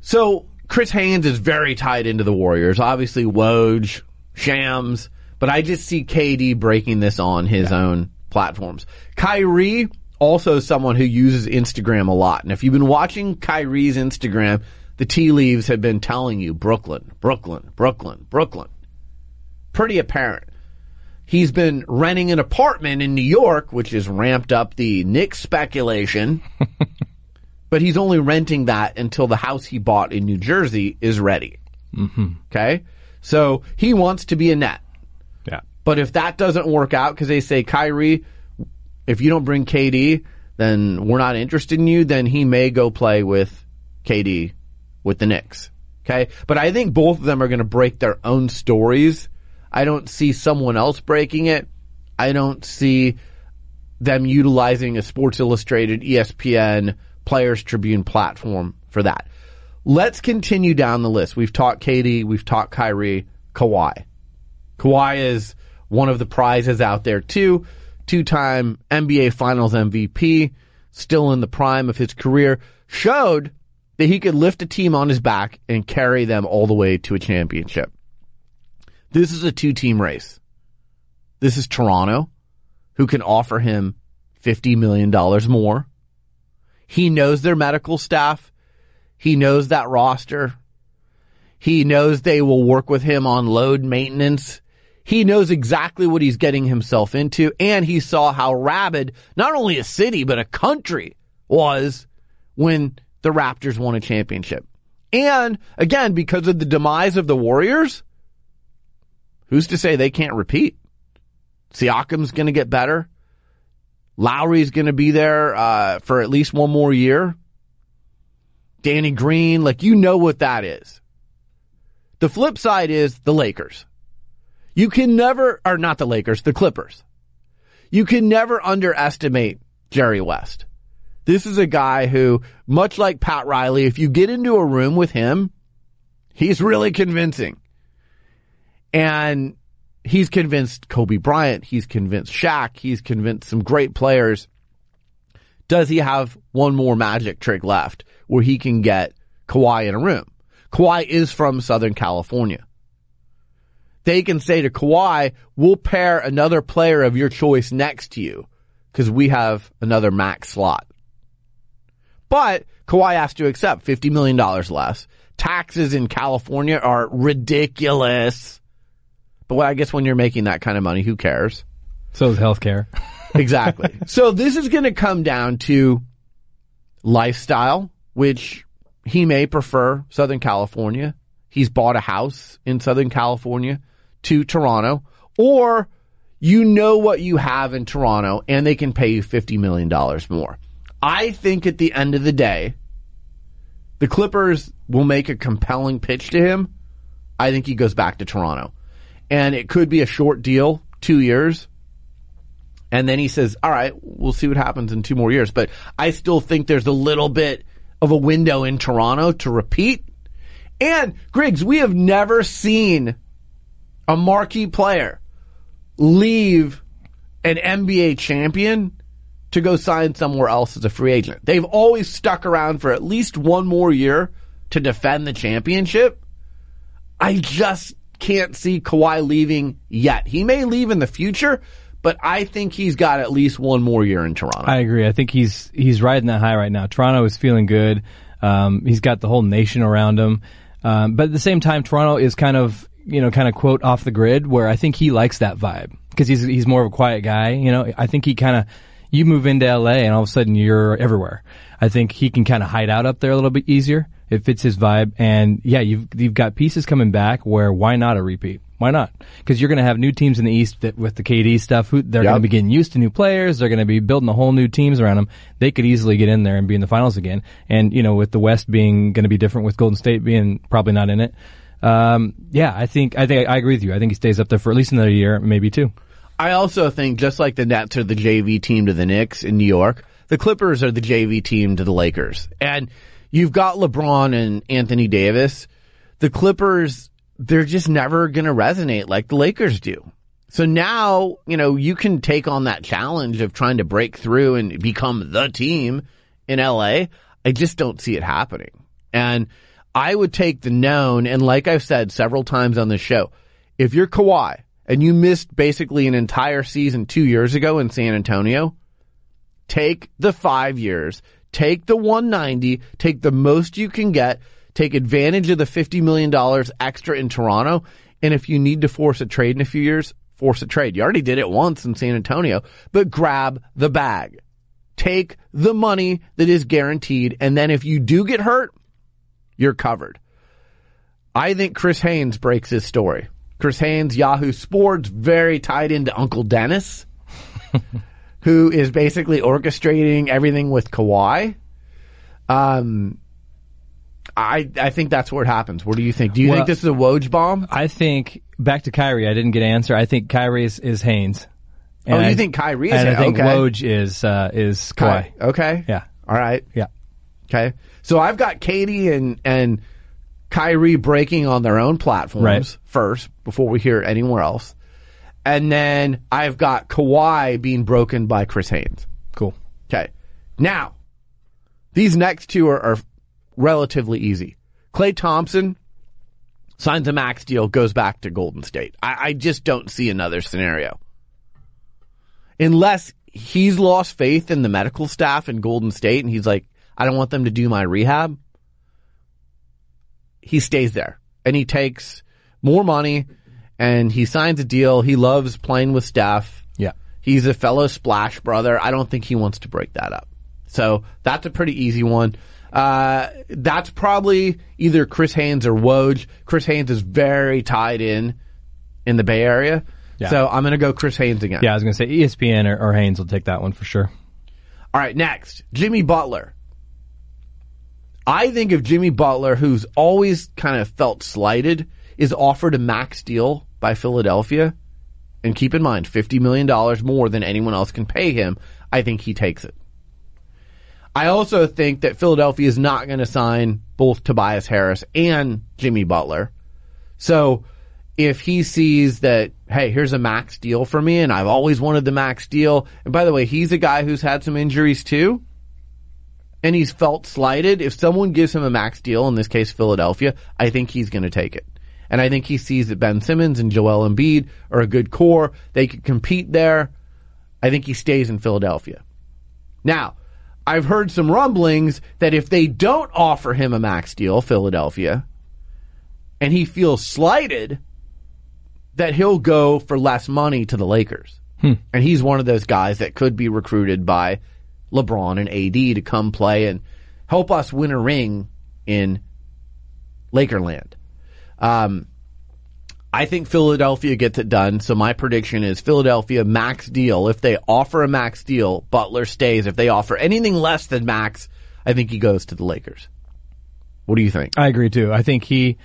So Chris Haynes is very tied into the Warriors. Obviously, Woj, Shams, but I just see KD breaking this on his yeah. own platforms. Kyrie also someone who uses Instagram a lot, and if you've been watching Kyrie's Instagram, the tea leaves have been telling you Brooklyn, Brooklyn, Brooklyn, Brooklyn. Pretty apparent. He's been renting an apartment in New York, which has ramped up the Knicks speculation. but he's only renting that until the house he bought in New Jersey is ready. Mm-hmm. Okay? So he wants to be a net. Yeah. But if that doesn't work out, because they say, Kyrie, if you don't bring KD, then we're not interested in you, then he may go play with KD with the Knicks. Okay? But I think both of them are going to break their own stories I don't see someone else breaking it. I don't see them utilizing a Sports Illustrated, ESPN, Players Tribune platform for that. Let's continue down the list. We've talked KD, we've talked Kyrie, Kawhi. Kawhi is one of the prizes out there too. Two-time NBA Finals MVP, still in the prime of his career, showed that he could lift a team on his back and carry them all the way to a championship. This is a two team race. This is Toronto, who can offer him $50 million more. He knows their medical staff. He knows that roster. He knows they will work with him on load maintenance. He knows exactly what he's getting himself into. And he saw how rabid not only a city, but a country was when the Raptors won a championship. And again, because of the demise of the Warriors, Who's to say they can't repeat? Siakam's going to get better. Lowry's going to be there uh, for at least one more year. Danny Green, like you know what that is. The flip side is the Lakers. You can never, or not the Lakers, the Clippers. You can never underestimate Jerry West. This is a guy who, much like Pat Riley, if you get into a room with him, he's really convincing and he's convinced Kobe Bryant, he's convinced Shaq, he's convinced some great players. Does he have one more magic trick left where he can get Kawhi in a room? Kawhi is from Southern California. They can say to Kawhi, we'll pair another player of your choice next to you because we have another max slot. But Kawhi has to accept $50 million less. Taxes in California are ridiculous. But I guess when you're making that kind of money, who cares? So is healthcare. exactly. So this is going to come down to lifestyle, which he may prefer Southern California. He's bought a house in Southern California to Toronto, or you know what you have in Toronto and they can pay you $50 million more. I think at the end of the day, the Clippers will make a compelling pitch to him. I think he goes back to Toronto. And it could be a short deal, two years. And then he says, all right, we'll see what happens in two more years. But I still think there's a little bit of a window in Toronto to repeat. And Griggs, we have never seen a marquee player leave an NBA champion to go sign somewhere else as a free agent. They've always stuck around for at least one more year to defend the championship. I just can't see Kawhi leaving yet. He may leave in the future, but I think he's got at least one more year in Toronto. I agree. I think he's he's riding that high right now. Toronto is feeling good. Um, he's got the whole nation around him. Um, but at the same time, Toronto is kind of you know kind of quote off the grid where I think he likes that vibe because he's he's more of a quiet guy. You know, I think he kind of you move into LA and all of a sudden you're everywhere. I think he can kind of hide out up there a little bit easier. It fits his vibe. And yeah, you've, you've got pieces coming back where why not a repeat? Why not? Because you're going to have new teams in the East that with the KD stuff. Who, they're yep. going to be getting used to new players. They're going to be building a whole new teams around them. They could easily get in there and be in the finals again. And you know, with the West being going to be different, with Golden State being probably not in it. Um, yeah, I think I think I agree with you. I think he stays up there for at least another year, maybe two. I also think just like the Nets are the JV team to the Knicks in New York, the Clippers are the JV team to the Lakers. And you've got LeBron and Anthony Davis. The Clippers, they're just never going to resonate like the Lakers do. So now, you know, you can take on that challenge of trying to break through and become the team in LA. I just don't see it happening. And I would take the known, and like I've said several times on this show, if you're Kawhi, and you missed basically an entire season two years ago in San Antonio, take the five years, take the 190, take the most you can get, take advantage of the $50 million extra in Toronto. And if you need to force a trade in a few years, force a trade. You already did it once in San Antonio, but grab the bag. Take the money that is guaranteed. And then if you do get hurt, you're covered. I think Chris Haynes breaks his story. Chris Haynes, Yahoo Sports, very tied into Uncle Dennis, who is basically orchestrating everything with Kawhi. Um, I I think that's where it happens. What do you think? Do you well, think this is a Woj bomb? I think back to Kyrie. I didn't get an answer. I think Kyrie is, is Haynes. And oh, you I, think Kyrie is? And I think okay. Woj is uh, is Kawhi. Ky- okay. Yeah. All right. Yeah. Okay. So I've got KD and and Kyrie breaking on their own platforms right. first before we hear anywhere else. And then I've got Kawhi being broken by Chris Haynes. Cool. Okay. Now, these next two are, are relatively easy. Klay Thompson signs a max deal, goes back to Golden State. I, I just don't see another scenario. Unless he's lost faith in the medical staff in Golden State and he's like, I don't want them to do my rehab he stays there and he takes more money and he signs a deal. He loves playing with Steph. Yeah. He's a fellow splash brother. I don't think he wants to break that up. So that's a pretty easy one. Uh, that's probably either Chris Haynes or Woj. Chris Haynes is very tied in in the Bay Area. Yeah. So I'm going to go Chris Haynes again. Yeah, I was going to say ESPN or, or Haynes will take that one for sure. All right, next, Jimmy Butler. I think if Jimmy Butler, who's always kind of felt slighted, is offered a max deal by Philadelphia, and keep in mind, $50 million more than anyone else can pay him, I think he takes it. I also think that Philadelphia is not going to sign both Tobias Harris and Jimmy Butler. So if he sees that hey, here's a max deal for me, and I've always wanted the max deal. And by the way, he's a guy who's had some injuries too, and he's felt slighted. If someone gives him a max deal, in this case Philadelphia, I think he's going to take it. And I think he sees that Ben Simmons and Joel Embiid are a good core. They could compete there. I think he stays in Philadelphia. Now, I've heard some rumblings that if they don't offer him a max deal, Philadelphia, and he feels slighted, that he'll go for less money to the Lakers. Hmm. And he's one of those guys that could be recruited by LeBron and AD to come play and help us win a ring in Lakerland. Um, I think Philadelphia gets it done. So my prediction is Philadelphia max deal. If they offer a max deal, Butler stays. If they offer anything less than max, I think he goes to the Lakers. What do you think? I agree too. I think he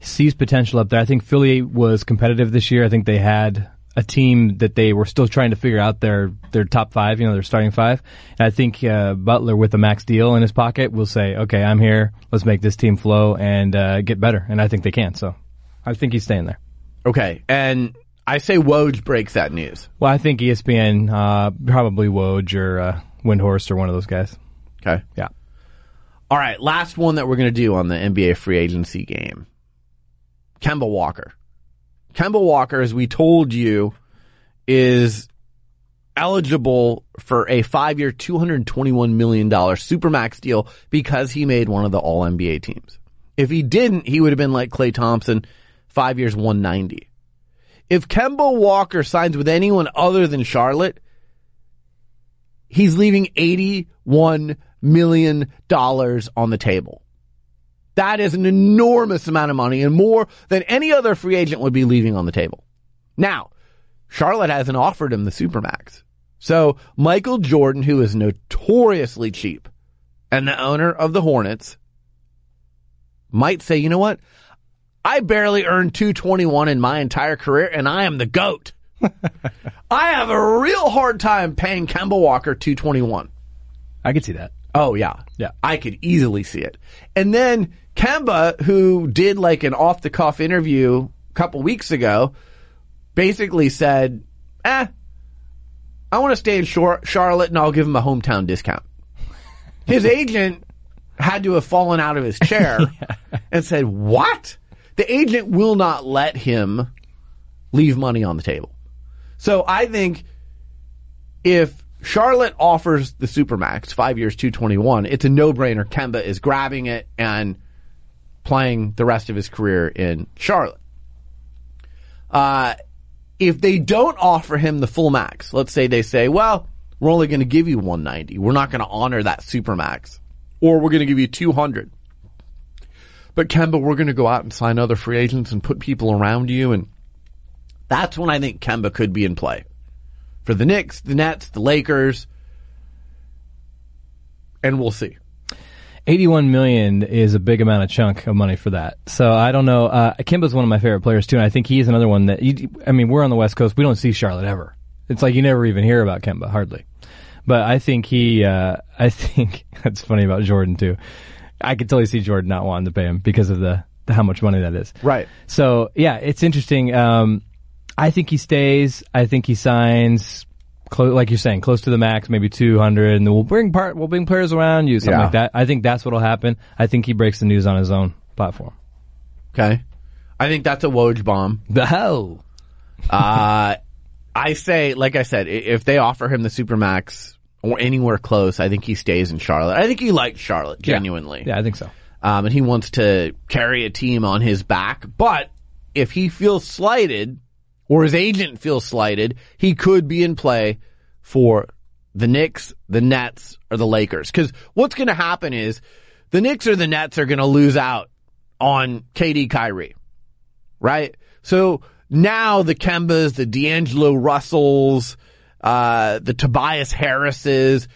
sees potential up there. I think Philly was competitive this year. I think they had a team that they were still trying to figure out their their top five, you know, their starting five. And I think uh, Butler with a max deal in his pocket will say, "Okay, I'm here. Let's make this team flow and uh, get better." And I think they can. So I think he's staying there. Okay, and I say Woj breaks that news. Well, I think ESPN, uh, probably Woj or uh, Windhorst or one of those guys. Okay. Yeah. All right, last one that we're going to do on the NBA free agency game. Kemba Walker. Kemba Walker, as we told you, is eligible for a five year, $221 million supermax deal because he made one of the all NBA teams. If he didn't, he would have been like Klay Thompson, five years, 190. If Kemba Walker signs with anyone other than Charlotte, he's leaving $81 million on the table. That is an enormous amount of money and more than any other free agent would be leaving on the table. Now, Charlotte hasn't offered him the Supermax. So Michael Jordan, who is notoriously cheap and the owner of the Hornets, might say, you know what? I barely earned 221 in my entire career and I am the GOAT. I have a real hard time paying Kemba Walker 221. I could see that. Oh yeah. Yeah. I could easily see it. And then Kemba, who did like an off the cuff interview a couple weeks ago, basically said, eh, I want to stay in Char- Charlotte and I'll give him a hometown discount. His agent had to have fallen out of his chair and said, what? The agent will not let him leave money on the table. So I think if Charlotte offers the Supermax, five years, 221, it's a no-brainer. Kemba is grabbing it and playing the rest of his career in Charlotte. Uh, if they don't offer him the full max, let's say they say, well, we're only going to give you 190. We're not going to honor that Supermax. Or we're going to give you 200. But Kemba, we're going to go out and sign other free agents and put people around you. And that's when I think Kemba could be in play for the Knicks, the Nets, the Lakers, and we'll see. 81 million is a big amount of chunk of money for that. So I don't know. Uh, Kemba's one of my favorite players too, and I think he's another one that. You, I mean, we're on the West Coast. We don't see Charlotte ever. It's like you never even hear about Kemba, hardly. But I think he. Uh, I think that's funny about Jordan too. I could totally see Jordan not wanting to pay him because of the, the how much money that is. Right. So yeah, it's interesting. Um, I think he stays. I think he signs. Close, like you're saying, close to the max, maybe 200, and we'll bring part, we'll bring players around you, something Yeah. like that. I think that's what'll happen. I think he breaks the news on his own platform. Okay. I think that's a Woj bomb. The hell. Uh, I say, like I said, i- if they offer him the Supermax or anywhere close, I think he stays in Charlotte. I think he likes Charlotte, genuinely. Yeah, I think so. Um, and he wants to carry a team on his back. But if he feels slighted or his agent feels slighted, he could be in play for the Knicks, the Nets, or the Lakers. Cause what's going to happen is the Knicks or the Nets are going to lose out on KD Kyrie. Right? So now the Kembas, the D'Angelo Russells, uh, the Tobias Harrises,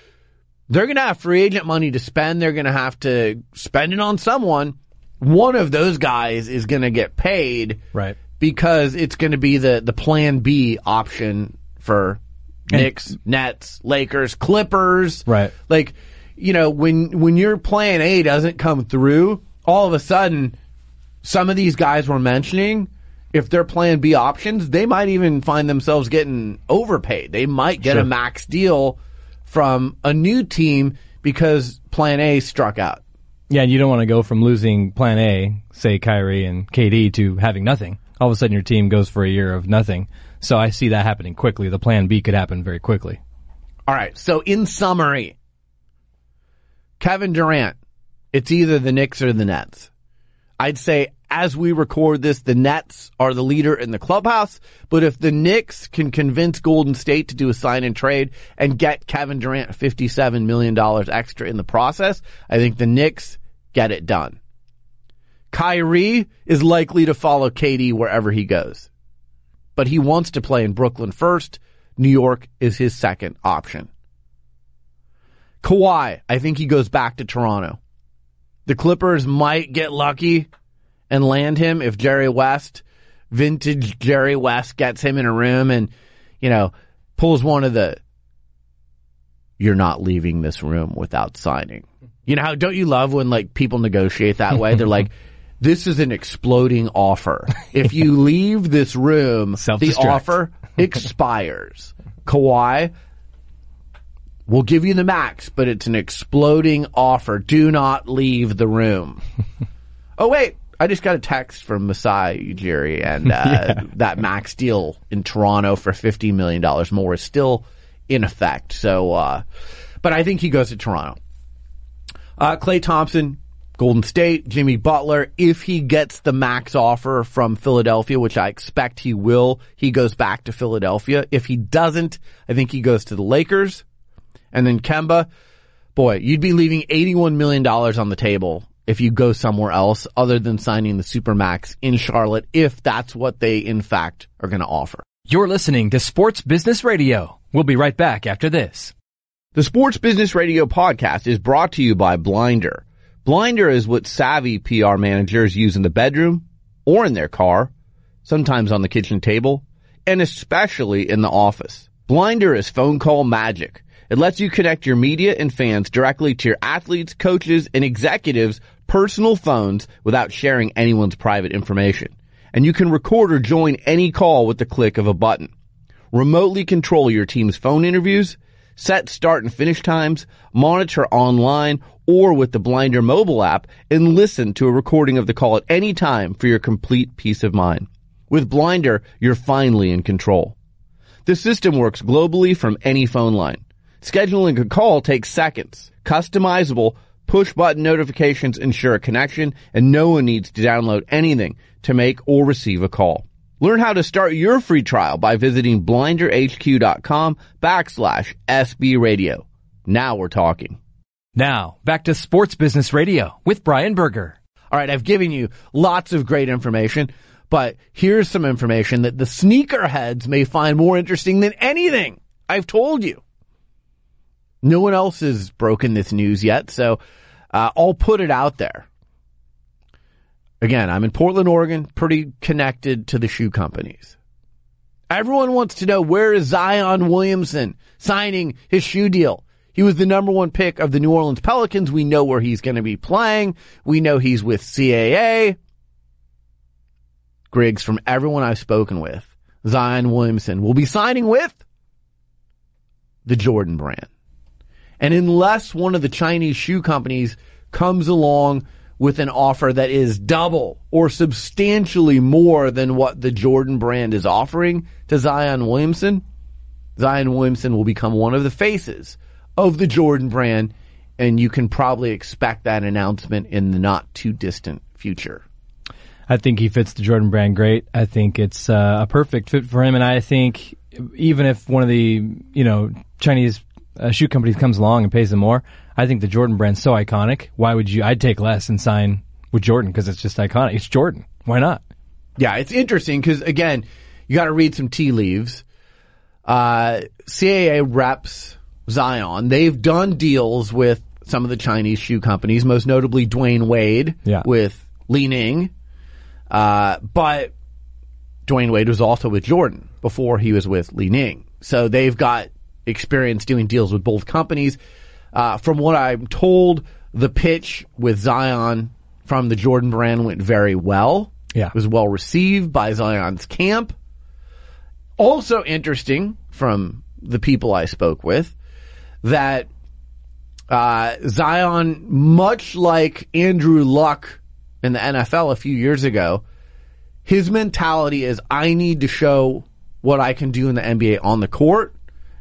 they're going to have free agent money to spend. They're going to have to spend it on someone. One of those guys is going to get paid Right. Because it's going to be the, the plan B option for Knicks, Nets, Lakers, Clippers. Right. Like, you know, when, when your plan A doesn't come through, all of a sudden, some of these guys we're mentioning, if they're plan B options, they might even find themselves getting overpaid. They might get Sure. a max deal from a new team because plan A struck out. Yeah, and you don't want to go from losing plan A, say Kyrie and KD, to having nothing. All of a sudden your team goes for a year of nothing. So I see that happening quickly. The plan B could happen very quickly. All right. So in summary, Kevin Durant, it's either the Knicks or the Nets. I'd say as we record this, the Nets are the leader in the clubhouse. But if the Knicks can convince Golden State to do a sign and trade and get Kevin Durant $57 million extra in the process, I think the Knicks get it done. Kyrie is likely to follow KD wherever he goes, but he wants to play in Brooklyn first. New York is his second option. Kawhi, I think he goes back to Toronto. The Clippers might get lucky and land him if Jerry West, vintage Jerry West, gets him in a room and, you know, pulls one of the, you're not leaving this room without signing. You know, how don't you love when like people negotiate that way? They're like, this is an exploding offer. If you leave this room, the offer expires. Kawhi, We'll give you the max, but it's an exploding offer. Do not leave the room. oh wait, I just got a text from Masai Ujiri and uh, that max deal in Toronto for fifty million dollars more is still in effect. So, uh, but I think he goes to Toronto. Uh, Klay Thompson, Golden State, Jimmy Butler. If he gets the max offer from Philadelphia, which I expect he will, he goes back to Philadelphia. If he doesn't, I think he goes to the Lakers. And then Kemba, boy, you'd be leaving $81 million on the table if you go somewhere else other than signing the Supermax in Charlotte, if that's what they in fact are going to offer. You're listening to Sports Business Radio. We'll be right back after this. The Sports Business Radio podcast is brought to you by Blinder. Blinder is what savvy PR managers use in the bedroom or in their car, sometimes on the kitchen table, and especially in the office. Blinder is phone call magic. It lets you connect your media and fans directly to your athletes, coaches, and executives' personal phones without sharing anyone's private information. And you can record or join any call with the click of a button remotely control your team's phone interviews, set start and finish times, monitor online or with the Blinder mobile app, and listen to a recording of the call at any time for your complete peace of mind. With Blinder, you're finally in control. The system works globally from any phone line. Scheduling a call takes seconds. Customizable push button notifications ensure a connection and no one needs to download anything to make or receive a call. Learn how to start your free trial by visiting blinderhq.com backslash SB radio. Now we're talking. Now, back to Sports Business Radio with Brian Berger. All right, I've given you lots of great information, but here's some information that the sneakerheads may find more interesting than anything I've told you. No one else has broken this news yet, so uh, I'll put it out there. Again, I'm in Portland, Oregon, pretty connected to the shoe companies. Everyone wants to know where is Zion Williamson signing his shoe deal. He was the number one pick of the New Orleans Pelicans. We know where he's going to be playing. We know he's with CAA. Griggs, from everyone I've spoken with, Zion Williamson will be signing with the Jordan brand. And unless one of the Chinese shoe companies comes along with an offer that is double or substantially more than what the Jordan brand is offering to Zion Williamson, Zion Williamson will become one of the faces of the Jordan brand, and you can probably expect that announcement in the not too distant future. I think he fits the Jordan brand great. I think it's uh, a perfect fit for him, and I think even if one of the you know Chinese uh, shoe companies comes along and pays him more, I think the Jordan brand's so iconic. Why would you? I'd take less and sign with Jordan because it's just iconic. It's Jordan. Why not? Yeah, it's interesting because again, you got to read some tea leaves. Uh, CAA reps Zion. They've done deals with some of the Chinese shoe companies, most notably Dwyane Wade Yeah. with Li Ning. Uh, but Dwyane Wade was also with Jordan before he was with Li Ning. So they've got experience doing deals with both companies. Uh, from what I'm told, the pitch with Zion from the Jordan brand went very well. Yeah. It was well received by Zion's camp. Also interesting from the people I spoke with that uh, Zion, much like Andrew Luck in the NFL a few years ago, his mentality is I need to show what I can do in the NBA on the court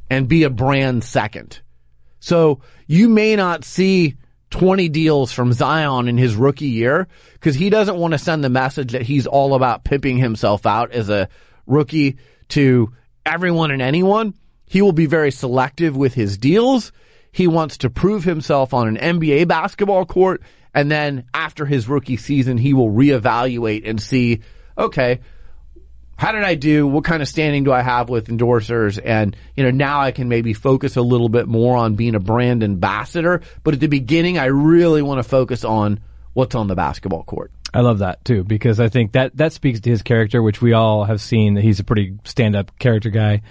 and be a brand second. So you may not see 20 deals from Zion in his rookie year because he doesn't want to send the message that he's all about pimping himself out as a rookie to everyone and anyone. He will be very selective with his deals. He wants to prove himself on an NBA basketball court. And then after his rookie season, he will reevaluate and see, okay, how did I do? What kind of standing do I have with endorsers? And, you know, now I can maybe focus a little bit more on being a brand ambassador. But at the beginning, I really want to focus on what's on the basketball court. I love that too because I think that that speaks to his character, which we all have seen that he's a pretty stand-up character guy,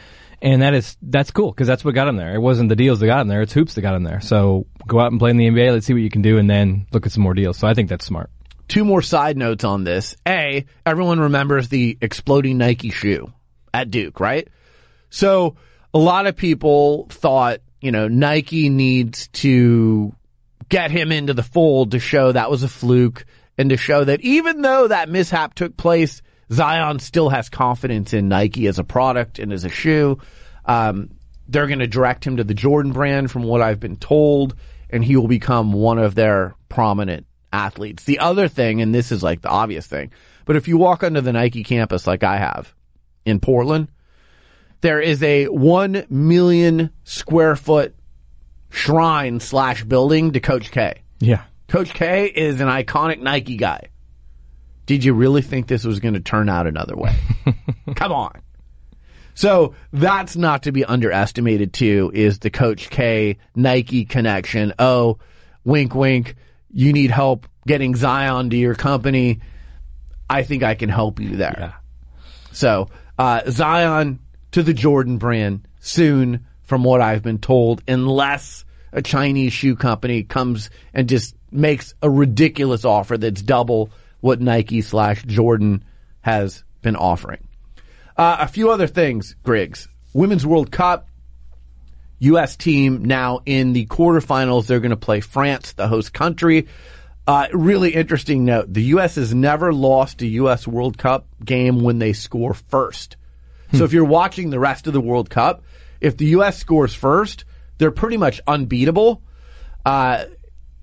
and that is that's cool because that's what got him there. It wasn't the deals that got him there; it's hoops that got him there. So go out and play in the NBA. Let's see what you can do, and then look at some more deals. So I think that's smart. Two more side notes on this. A, everyone remembers the exploding Nike shoe at Duke, right? So a lot of people thought, you know, Nike needs to get him into the fold to show that was a fluke and to show that even though that mishap took place, Zion still has confidence in Nike as a product and as a shoe. Um, they're going to direct him to the Jordan brand from what I've been told, and he will become one of their prominent athletes. The other thing, and this is like the obvious thing, but if you walk onto the Nike campus like I have in Portland, there is a one million square foot shrine slash building to Coach K. Yeah. Coach K is an iconic Nike guy. Did you really think this was going to turn out another way? Come on. So that's not to be underestimated too, is the Coach K Nike connection. Oh, wink, wink. You need help getting Zion to your company. I think I can help you there. Yeah. So, uh, Zion to the Jordan brand soon, from what I've been told, unless a Chinese shoe company comes and just makes a ridiculous offer that's double what Nike slash Jordan has been offering. Uh, a few other things, Griggs. Women's World Cup, U.S. team now in the quarterfinals. They're going to play France, the host country. Uh, really interesting note. The U.S. has never lost a U.S. World Cup game when they score first. So if you're watching the rest of the World Cup, if the U.S. scores first, they're pretty much unbeatable. Uh,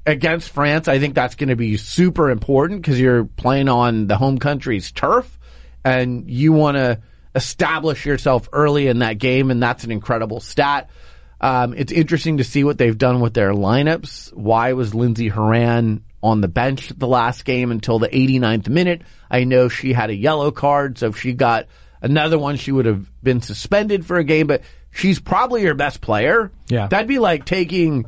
against France, I think that's going to be super important because you're playing on the home country's turf and you want to establish yourself early in that game, and that's an incredible stat. Um, it's interesting to see what they've done with their lineups. Why was Lindsey Horan on the bench the last game until the 89th minute? I know she had a yellow card, so if she got another one, she would have been suspended for a game, but she's probably your best player. Yeah. That'd be like taking,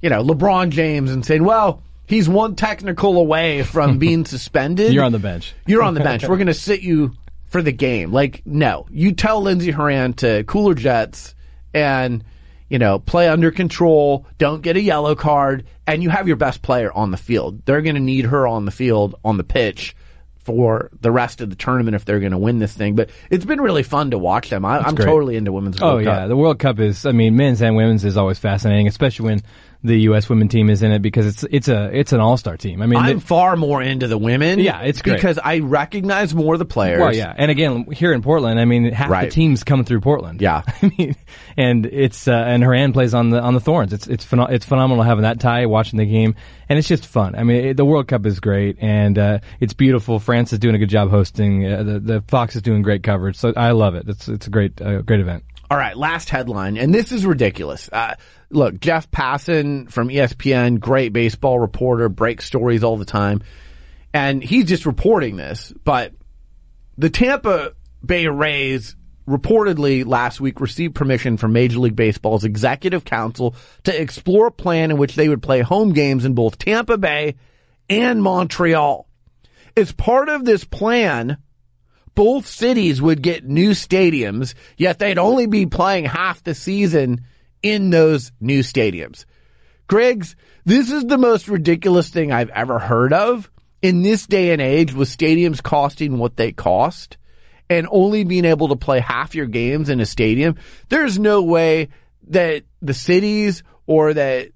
you know, LeBron James and saying, well, he's one technical away from being suspended. You're on the bench. You're on the bench. We're going to sit you for the game. Like, no, you tell Lindsey Horan to cooler jets and, you know, play under control. Don't get a yellow card and you have your best player on the field. They're going to need her on the field, on the pitch for the rest of the tournament if they're going to win this thing. But it's been really fun to watch them. I, I'm great. totally into women's Oh World yeah, Cup. the World Cup is. I mean, men's and women's is always fascinating, especially when the U.S. women team is in it because it's it's a it's an all star team. I mean, I'm far more into the women. Yeah, it's great. because I recognize more of the players. well, yeah, and again, here in Portland, I mean, half Right. the teams come through Portland. Yeah. I mean, and it's uh, and Horan plays on the on the Thorns. It's it's pheno- it's phenomenal having that tie, watching the game, and it's just fun. I mean, it, the World Cup is great, and uh, it's beautiful. France is doing a good job hosting. Uh, the the Fox is doing great coverage, so I love it. It's it's a great uh, great event. All right, last headline, and this is ridiculous. Uh, look, Jeff Passan from ESPN, great baseball reporter, breaks stories all the time, and he's just reporting this. But the Tampa Bay Rays reportedly last week received permission from Major League Baseball's executive council to explore a plan in which they would play home games in both Tampa Bay and Montreal. As part of this plan, both cities would get new stadiums, yet they'd only be playing half the season in those new stadiums. Griggs, this is the most ridiculous thing I've ever heard of. in this day and age with stadiums costing what they cost and only being able to play half your games in a stadium, there's no way that the cities or that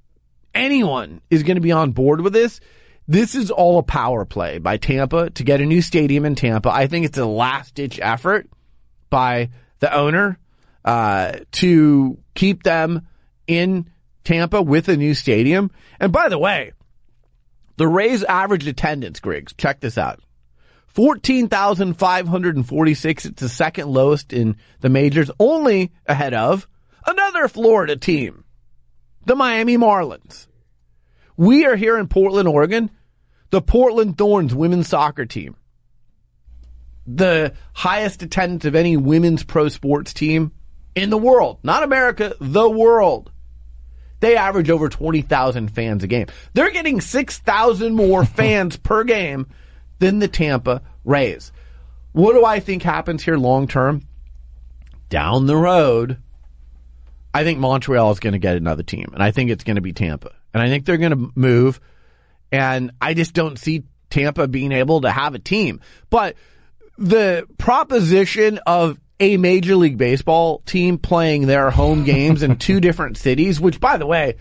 anyone is going to be on board with this. This is all a power play by Tampa to get a new stadium in Tampa. I think it's a last ditch effort by the owner uh, to keep them in Tampa with a new stadium. And by the way, the Rays average attendance, Griggs, check this out. 14,546. It's the second lowest in the majors, only ahead of another Florida team, the Miami Marlins. We are here in Portland, Oregon, the Portland Thorns women's soccer team. The highest attendance of any women's pro sports team in the world. Not America, the world. They average over 20,000 fans a game. They're getting 6,000 more fans per game than the Tampa Rays. What do I think happens here long term? Down the road, I think Montreal is going to get another team, and I think it's going to be Tampa. And I think they're going to move, and I just don't see Tampa being able to have a team. But the proposition of a Major League Baseball team playing their home games in two different cities, which, by the way,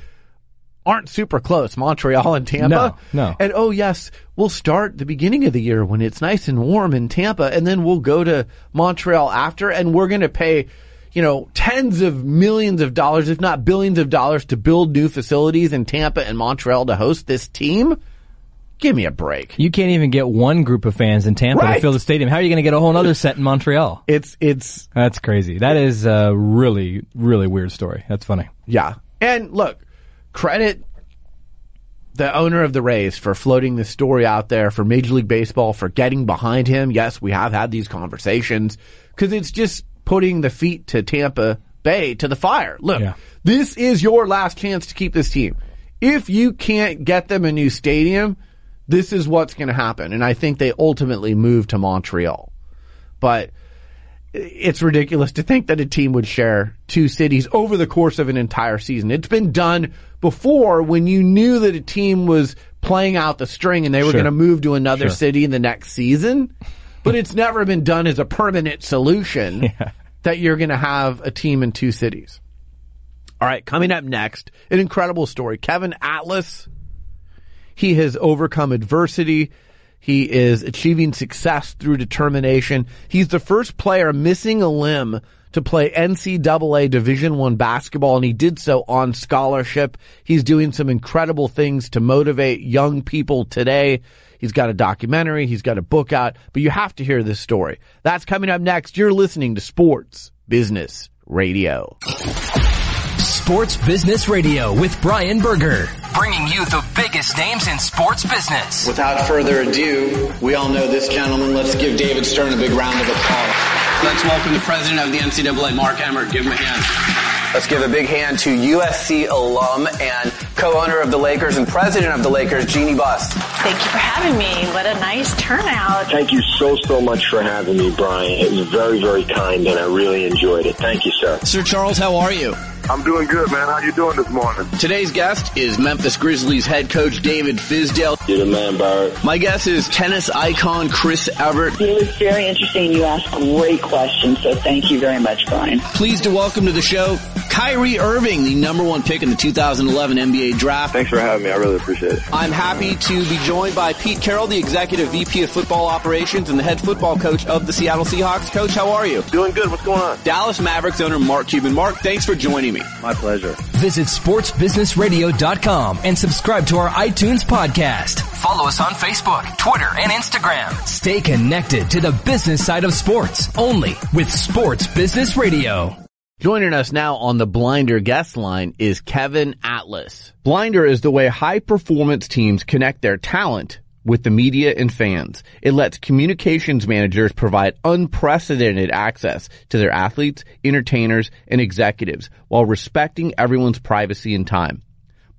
aren't super close, Montreal and Tampa. No, no. And oh yes, we'll start the beginning of the year when it's nice and warm in Tampa, and then we'll go to Montreal after, and we're going to pay, you know, tens of millions of dollars, if not billions of dollars, to build new facilities in Tampa and Montreal to host this team. Give me a break. You can't even get one group of fans in Tampa Right. to fill the stadium. How are you going to get a whole other set in Montreal? It's it's That's crazy. That is a really, really weird story. That's funny. Yeah. And look, credit the owner of the Rays for floating this story out there, for Major League Baseball for getting behind him. Yes, we have had these conversations because it's just putting the feet to Tampa Bay to the fire. Look, Yeah. this is your last chance to keep this team. If you can't get them a new stadium, this is what's going to happen. And I think they ultimately move to Montreal. But it's ridiculous to think that a team would share two cities over the course of an entire season. It's been done before when you knew that a team was playing out the string and they were Sure. going to move to another Sure. city in the next season. But it's never been done as a permanent solution that you're going to have a team in two cities. All right, coming up next, an incredible story. Kevin Atlas, he has overcome adversity. He is achieving success through determination. He's the first player missing a limb to play NCAA Division One basketball, and he did so on scholarship. He's doing some incredible things to motivate young people today. He's got a documentary, he's got a book out, but you have to hear this story. That's coming up next. You're listening to Sports Business Radio. Sports Business Radio with Brian Berger, bringing you the biggest names in sports business. Without further ado, we all know this gentleman. Let's give David Stern a big round of applause. Let's welcome the president of the NCAA, Mark Emmert. Give him a hand. Let's give a big hand to USC alum and co-owner of the Lakers and president of the Lakers, Jeanie Buss. Thank you for having me. What a nice turnout. Thank you so, so much for having me, Brian. It was very, very kind and I really enjoyed it. Thank you, sir. Sir Charles, how are you? I'm doing good, man. How you doing this morning? Today's guest is Memphis Grizzlies head coach David Fizdale. You're the man, Barrett. My guest is tennis icon Chris Evert. It was very interesting. You asked great questions, so thank you very much, Brian. Pleased to welcome to the show Kyrie Irving, the number one pick in the 2011 NBA draft. Thanks for having me. I really appreciate it. I'm happy to be joined by Pete Carroll, the executive VP of football operations and the head football coach of the Seattle Seahawks. Coach, how are you? Doing good. What's going on? Dallas Mavericks owner Mark Cuban. Mark, thanks for joining me. My pleasure. Visit sportsbusinessradio.com and subscribe to our iTunes podcast. Follow us on Facebook, Twitter, and Instagram. Stay connected to the business side of sports only with Sports Business Radio. Joining us now on the Blinder guest line is Kevin Atlas. Blinder is the way high performance teams connect their talent with the media and fans. It lets communications managers provide unprecedented access to their athletes, entertainers, and executives while respecting everyone's privacy and time.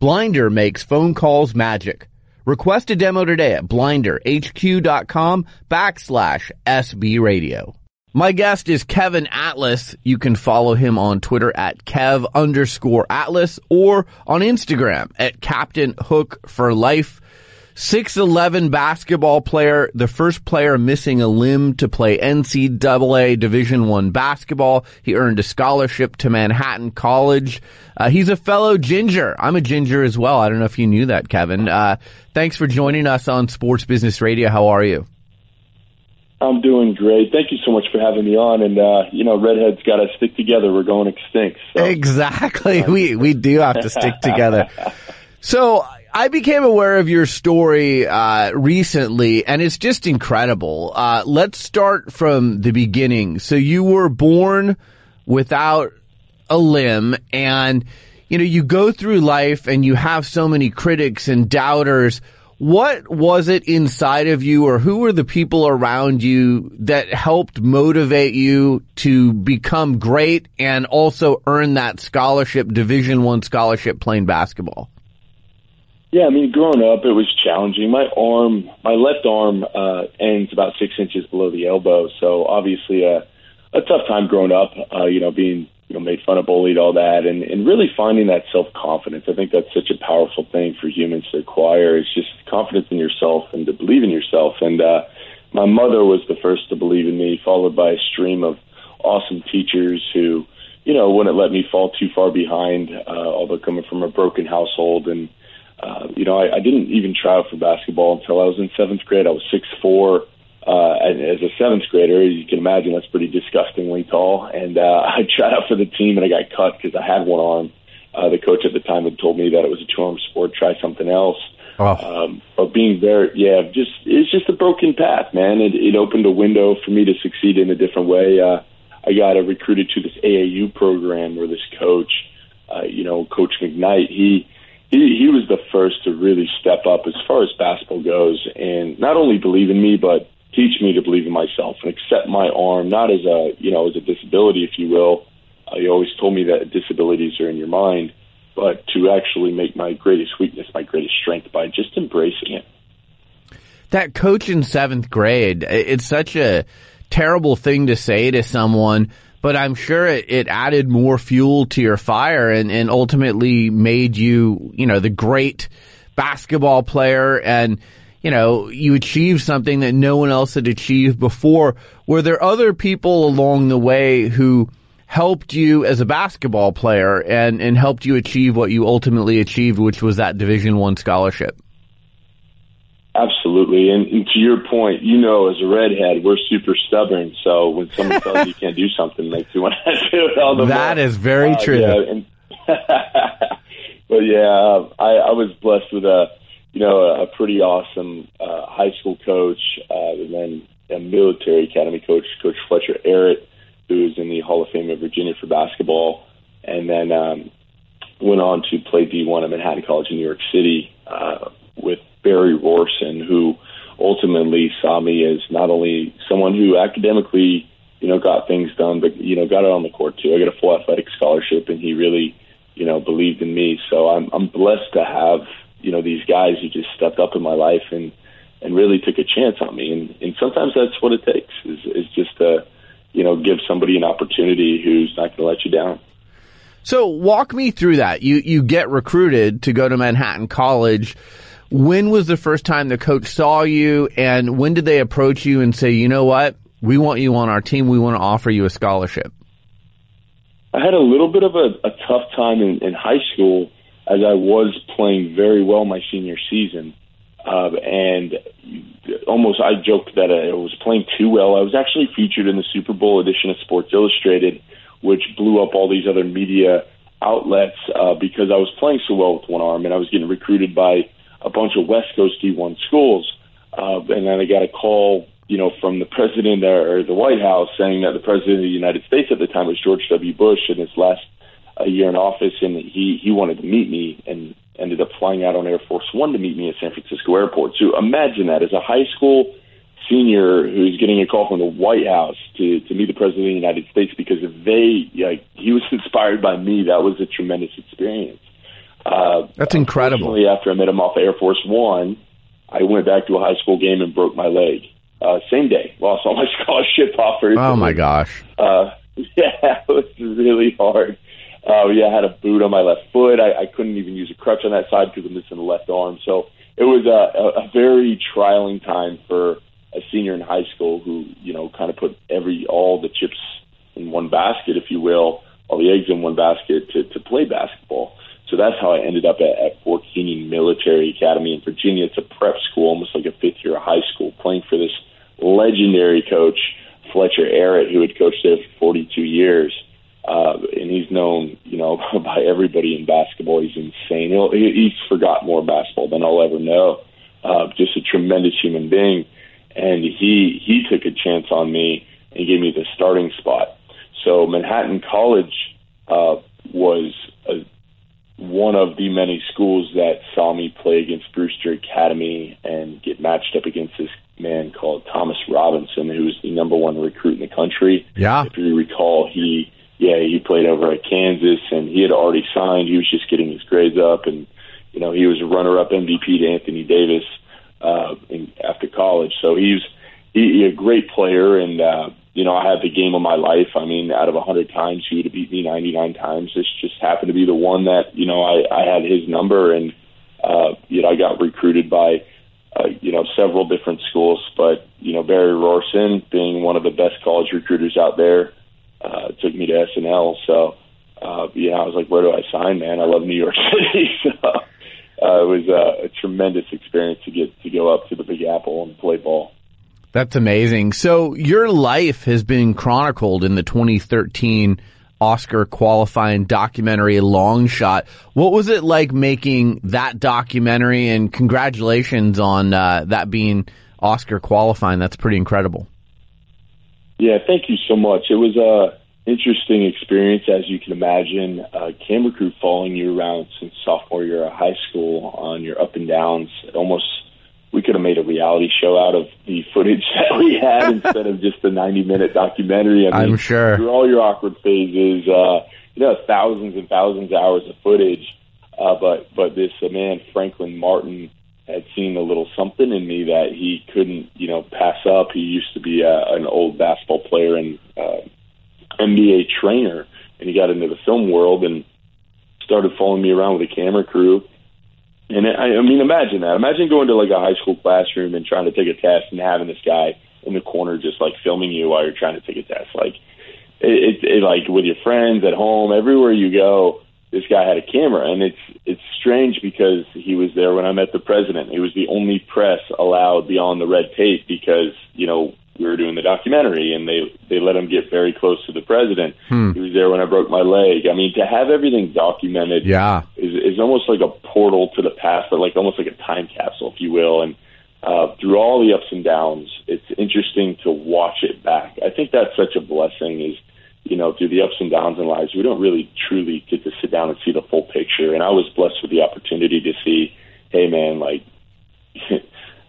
Blinder makes phone calls magic. Request a demo today at blinderhq.com backslash SB radio. My guest is Kevin Atlas. You can follow him on Twitter at Kev underscore Atlas or on Instagram at Captain Hook for Life. 6'11 basketball player, the first player missing a limb to play NCAA Division One basketball. He earned a scholarship to Manhattan College. Uh, he's a fellow ginger. I'm a ginger as well. I don't know if you knew that, Kevin. Uh, thanks for joining us on Sports Business Radio. How are you? I'm doing great. Thank you so much for having me on. And uh, you know, redheads got to stick together. We're going extinct. So. Exactly. We we do have to stick together. So I became aware of your story uh, recently, and it's just incredible. Uh, let's start from the beginning. So you were born without a limb, and you know you go through life, and you have so many critics and doubters what was it inside of you or who were the people around you that helped motivate you to become great and also earn that scholarship, Division One scholarship playing basketball? Yeah, I mean, growing up, it was challenging. My arm, my left arm, uh, ends about six inches below the elbow, so obviously a, a tough time growing up. Uh, you know, being you know made fun of, bullied, all that, and and really finding that self confidence. I think that's such a powerful thing for humans to acquire. It's just confidence in yourself and to believe in yourself. And uh, my mother was the first to believe in me, followed by a stream of awesome teachers who, you know, wouldn't let me fall too far behind. Uh, although coming from a broken household and uh, you know, I, I didn't even try out for basketball until I was in seventh grade. I was six four, uh, as a seventh grader, you can imagine that's pretty disgustingly tall. And uh, I tried out for the team and I got cut because I had one arm. Uh, the coach at the time had told me that it was a two arm sport, try something else. Oh. Um, but being very, yeah, just it's just a broken path, man. It, it opened a window for me to succeed in a different way. Uh, I got uh, recruited to this AAU program where this coach, uh, you know, Coach McKnight, he he he was the first to really step up as far as basketball goes, and not only believe in me, but teach me to believe in myself and accept my arm not as a you know as a disability, if you will. Uh, he always told me that disabilities are in your mind, but to actually make my greatest weakness my greatest strength by just embracing it. That coach in seventh grade, it's such a terrible thing to say to someone, but I'm sure it, it added more fuel to your fire and, and ultimately made you, you know, the great basketball player and you know, you achieved something that no one else had achieved before. Were there other people along the way who helped you as a basketball player and, and helped you achieve what you ultimately achieved, which was that Division One scholarship? Absolutely, and, and, to your point, you know, as a redhead, we're super stubborn. So when someone tells you you can't do something, makes you want to do it all the That more. is very uh, true. Yeah, and but yeah, I, I was blessed with a you know, a, pretty awesome uh, high school coach, uh, and then a military academy coach, Coach Fletcher Arritt, who is in the Hall of Fame of Virginia for basketball, and then um, went on to play D1 at Manhattan College in New York City uh, with Barry Rohrssen, who ultimately saw me as not only someone who academically, you know, got things done, but you know, got it on the court too. I got a full athletic scholarship, and he really, you know, believed in me. So I'm I'm blessed to have you know these guys who just stepped up in my life and and really took a chance on me. And and sometimes that's what it takes is is just to you know give somebody an opportunity who's not going to let you down. So walk me through that. You you get recruited to go to Manhattan College. When was the first time the coach saw you and when did they approach you and say you know what? We want you on our team. We want to offer you a scholarship I had a little bit of a, a tough time in, in high school as I was playing very well my senior season. Uh, and almost I joked that I was playing too well. I was actually featured in the Super Bowl edition of Sports Illustrated, which blew up all these other media outlets uh, because I was playing so well with one arm, and I was getting recruited by a bunch of West Coast D1 schools. Uh, and then I got a call, you know, from the president or the White House saying that the president of the United States at the time was George W. Bush, and his last a year in office, and he he wanted to meet me, and ended up flying out on Air Force One to meet me at San Francisco Airport. So imagine that as a high school senior who's getting a call from the White House to to meet the president of the United States because if they like he was inspired by me. That was a tremendous experience. Uh, That's incredible. After I met him off Air Force One, I went back to a high school game and broke my leg. Uh, same day, lost all my scholarship offers. Oh my gosh! Uh, yeah, it was really hard. Uh, yeah, I had a boot on my left foot. I, I couldn't even use a crutch on that side because I'm missing the left arm. So it was a, a very trialing time for a senior in high school who, you know, kind of put every all the chips in one basket, if you will, all the eggs in one basket to, to play basketball. So that's how I ended up at, at Fork Union Military Academy in Virginia. It's a prep school, almost like a fifth year high school, playing for this legendary coach, Fletcher Arritt, who had coached there for 42 years. Uh, and he's known, you know, by everybody in basketball. He's insane. He'll, he, he's forgot more basketball than I'll ever know. Uh, just a tremendous human being. And he he took a chance on me and gave me the starting spot. So Manhattan College uh, was a, one of the many schools that saw me play against Brewster Academy and get matched up against this man called Thomas Robinson, who was the number one recruit in the country. Yeah. If you recall, he yeah he played over at Kansas and he had already signed. He was just getting his grades up, and you know he was a runner-up MVP to Anthony Davis uh, in, after college. So he's he, he a great player, and uh, you know I had the game of my life. I mean, out of a hundred times, he would have beat me 99 times. This just happened to be the one that you know I, I had his number, and uh, you know I got recruited by uh, you know, several different schools, but, you know, Barry Rohrssen being one of the best college recruiters out there, uh, took me to SNL. So, uh, you know, I was like, where do I sign, man? I love New York City. so, uh, it was uh, a tremendous experience to get to go up to the Big Apple and play ball. That's amazing. So your life has been chronicled in the 2013 Oscar qualifying documentary Long Shot. What was it like making that documentary? And congratulations on uh, that being Oscar qualifying. That's pretty incredible. Yeah, thank you so much. It was a interesting experience, as you can imagine. Uh, camera crew following you around since sophomore year of high school on your up and downs. It Almost, we could have made a reality show out of the footage that we had instead of just a 90 minute documentary. I am sure. Through all your awkward phases, uh, you know, thousands and thousands of hours of footage. Uh, but, but this uh, man, Franklin Martin, had seen a little something in me that he couldn't, you know, pass up. He used to be a, an old basketball player and uh, NBA trainer, and he got into the film world and started following me around with a camera crew. And I, I mean, imagine that. Imagine going to like a high school classroom and trying to take a test and having this guy in the corner just like filming you while you're trying to take a test. Like, it, it, it like with your friends at home, everywhere you go, this guy had a camera, and it's it's strange because he was there when I met the president. He was the only press allowed beyond the red tape because you know we were doing the documentary, and they they let him get very close to the president. Hmm. He was there when I broke my leg. I mean, to have everything documented, Yeah. is is almost like a portal to the past, but like almost like a time capsule, if you will. And uh, through all the ups and downs, it's interesting to watch it back. I think that's such a blessing. Is you know, through the ups and downs in lives, we don't really truly get to sit down and see the full picture. And I was blessed with the opportunity to see, hey man, like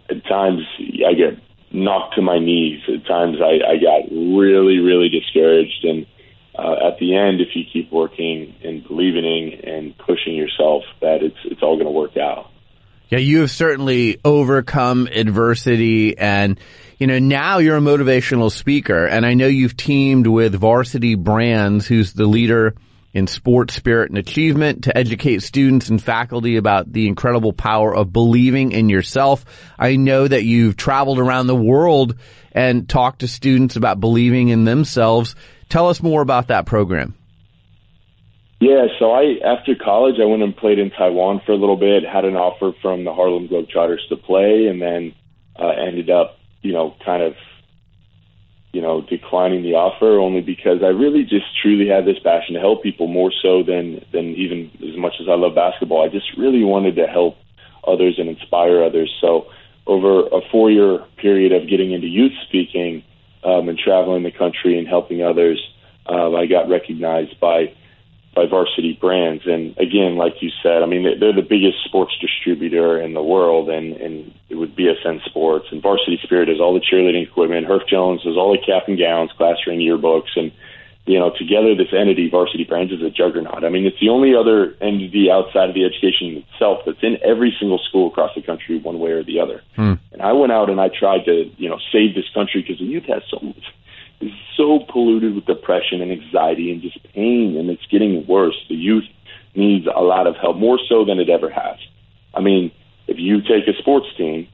at times I get knocked to my knees. At times I, I got really, really discouraged. And uh, at the end, if you keep working and believing and pushing yourself, that it's it's all going to work out. Yeah, you have certainly overcome adversity and, you know, now you're a motivational speaker and I know you've teamed with Varsity Brands, who's the leader in sports spirit and achievement to educate students and faculty about the incredible power of believing in yourself. I know that you've traveled around the world and talked to students about believing in themselves. Tell us more about that program. Yeah, so I after college I went and played in Taiwan for a little bit, had an offer from the Harlem Globetrotters to play and then uh, ended up, you know, kind of you know, declining the offer only because I really just truly had this passion to help people more so than than even as much as I love basketball. I just really wanted to help others and inspire others. So over a four year period of getting into youth speaking um, and traveling the country and helping others, uh, I got recognized by by Varsity Brands. And again, like you said, I mean, they're the biggest sports distributor in the world, and, and it would BSN Sports. And Varsity Spirit has all the cheerleading equipment. Herff Jones has all the cap and gowns, class ring yearbooks. And, you know, together, this entity, Varsity Brands, is a juggernaut. I mean, it's the only other entity outside of the education itself that's in every single school across the country, one way or the other. Hmm. And I went out and I tried to, you know, save this country because the youth has so much is so polluted with depression and anxiety and just pain, and it's getting worse. The youth needs a lot of help, more so than it ever has. I mean, if you take a sports team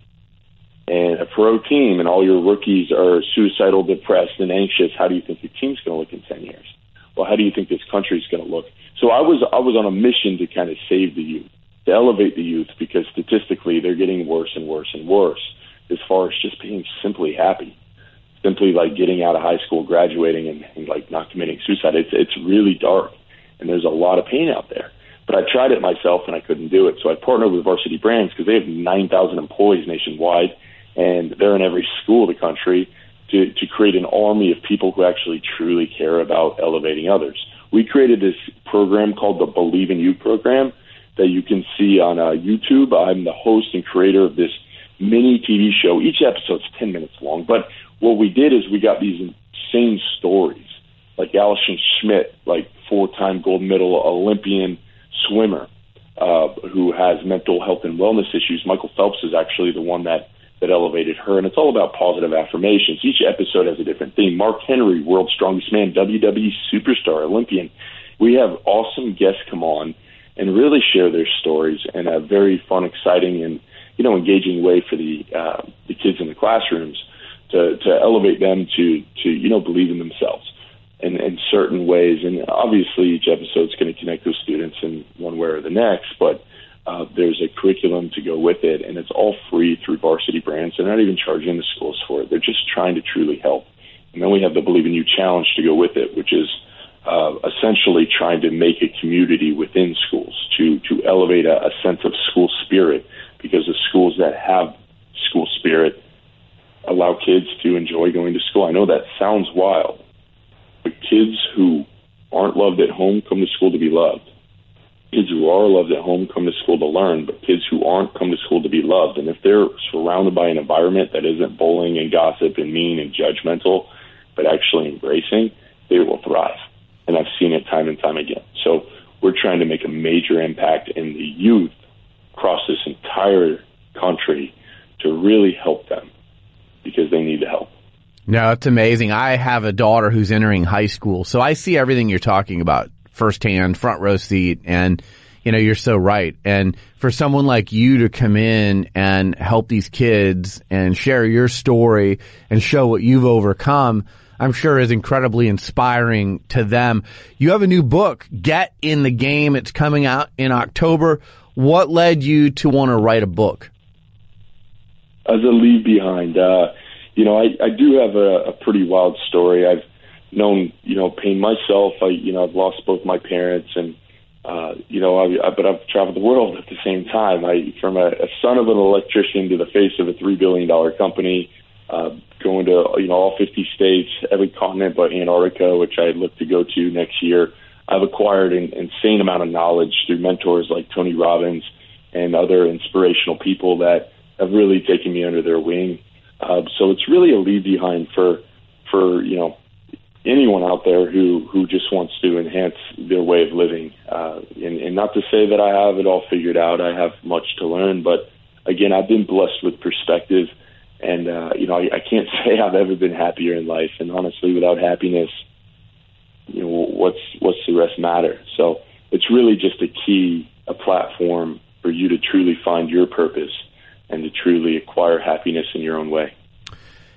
and a pro team and all your rookies are suicidal, depressed, and anxious, how do you think your team's going to look in 10 years? Well, how do you think this country's going to look? So I was I was on a mission to kind of save the youth, to elevate the youth, because statistically they're getting worse and worse and worse as far as just being simply happy, simply like getting out of high school, graduating, and, and like not committing suicide. It's it's really dark, and there's a lot of pain out there. But I tried it myself and I couldn't do it. So I partnered with Varsity Brands because they have 9,000 employees nationwide and they're in every school of the country to, to create an army of people who actually truly care about elevating others. We created this program called the Believe in You program that you can see on uh, YouTube. I'm the host and creator of this mini TV show. Each episode's 10 minutes long, but what we did is we got these insane stories, like Allison Schmitt, like four-time gold medal Olympian swimmer, uh, who has mental health and wellness issues. Michael Phelps is actually the one that that elevated her, and it's all about positive affirmations. Each episode has a different theme. Mark Henry, world's strongest man, WWE superstar, Olympian. We have awesome guests come on and really share their stories in a very fun, exciting, and you know engaging way for the uh, the kids in the classrooms to to elevate them to to you know believe in themselves in, in certain ways. And obviously, each episode is going to connect with students in one way or the next, but uh, there's a curriculum to go with it, and it's all free through Varsity Brands. They're not even charging the schools for it. They're just trying to truly help. And then we have the Believe in You challenge to go with it, which is uh, essentially trying to make a community within schools to to elevate a, a sense of school spirit, because the schools that have school spirit allow kids to enjoy going to school. I know that sounds wild, but kids who aren't loved at home come to school to be loved kids who are loved at home come to school to learn, but kids who aren't come to school to be loved. And if they're surrounded by an environment that isn't bullying and gossip and mean and judgmental, but actually embracing, they will thrive. And I've seen it time and time again. So we're trying to make a major impact in the youth across this entire country to really help them because they need the help. No, it's amazing. I have a daughter who's entering high school, so I see everything you're talking about firsthand, front row seat, and you know, you're so right. And for someone like you to come in and help these kids and share your story and show what you've overcome, I'm sure is incredibly inspiring to them. You have a new book, Get in the Game. It's coming out in October. What led you to want to write a book? As a leave behind, uh, you know, I, I do have a, a pretty wild story. I've known you know pain myself. I you know I've lost both my parents and uh, you know I, I but I've traveled the world at the same time. I from a, a son of an electrician to the face of a three billion dollar company, uh, going to you know all 50 states, every continent but Antarctica, which I look to go to next year. I've acquired an insane amount of knowledge through mentors like Tony Robbins and other inspirational people that have really taken me under their wing. Uh, so it's really a leave behind for for you know anyone out there who who just wants to enhance their way of living. Uh, and, and not to say that I have it all figured out. I have much to learn, but again, I've been blessed with perspective, and uh, you know, I, I can't say I've ever been happier in life. And honestly, without happiness, you know, what's what's the rest matter? So it's really just a key, a platform for you to truly find your purpose and to truly acquire happiness in your own way.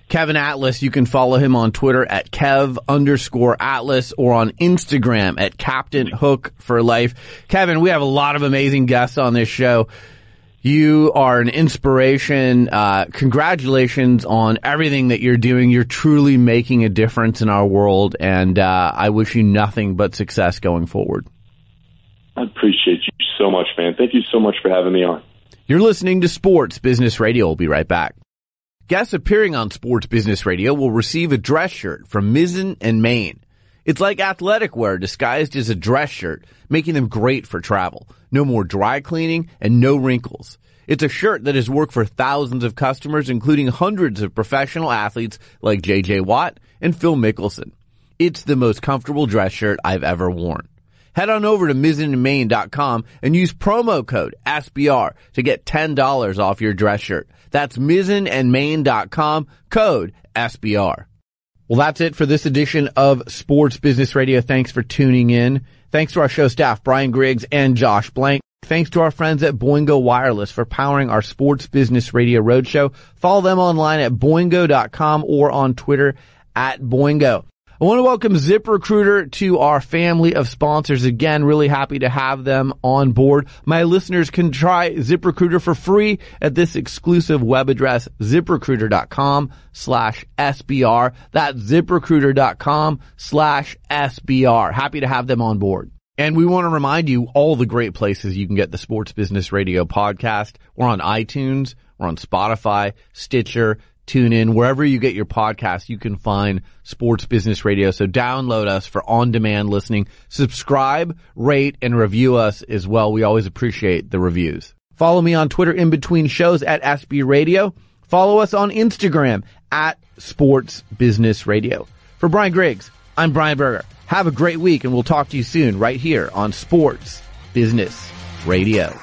Kevin Atlas. You can follow him on Twitter at Kev underscore Atlas or on Instagram at Captain Hook for Life. Kevin, we have a lot of amazing guests on this show. You are an inspiration. Uh, congratulations on everything that you're doing. You're truly making a difference in our world, and uh, I wish you nothing but success going forward. I appreciate you so much, man. Thank you so much for having me on. You're listening to Sports Business Radio. We'll be right back. Guests appearing on Sports Business Radio will receive a dress shirt from Mizzen and Main. It's like athletic wear disguised as a dress shirt, making them great for travel. No more dry cleaning and no wrinkles. It's a shirt that has worked for thousands of customers, including hundreds of professional athletes like JJ Watt and Phil Mickelson. It's the most comfortable dress shirt I've ever worn. Head on over to mizzenandmain.com and use promo code SBR to get $10 off your dress shirt. That's mizzenandmain.com, code SBR. Well, that's it for this edition of Sports Business Radio. Thanks for tuning in. Thanks to our show staff, Brian Griggs and Josh Blank. Thanks to our friends at Boingo Wireless for powering our sports business radio roadshow. Follow them online at boingo.com or on Twitter at Boingo. I want to welcome ZipRecruiter to our family of sponsors again. Really happy to have them on board. My listeners can try ZipRecruiter for free at this exclusive web address, ziprecruiter.com slash SBR. That's ziprecruiter.com slash SBR. Happy to have them on board. And we want to remind you all the great places you can get the Sports Business Radio podcast. We're on iTunes. We're on Spotify, Stitcher, tune in wherever you get your podcast. You can find Sports Business Radio. So download us for on demand listening. Subscribe, rate, and review us as well. We always appreciate the reviews. Follow me on Twitter in between shows at SB Radio. Follow us on Instagram at Sports Business Radio. For Brian Griggs, I'm Brian Berger. Have a great week and we'll talk to you soon right here on Sports Business Radio.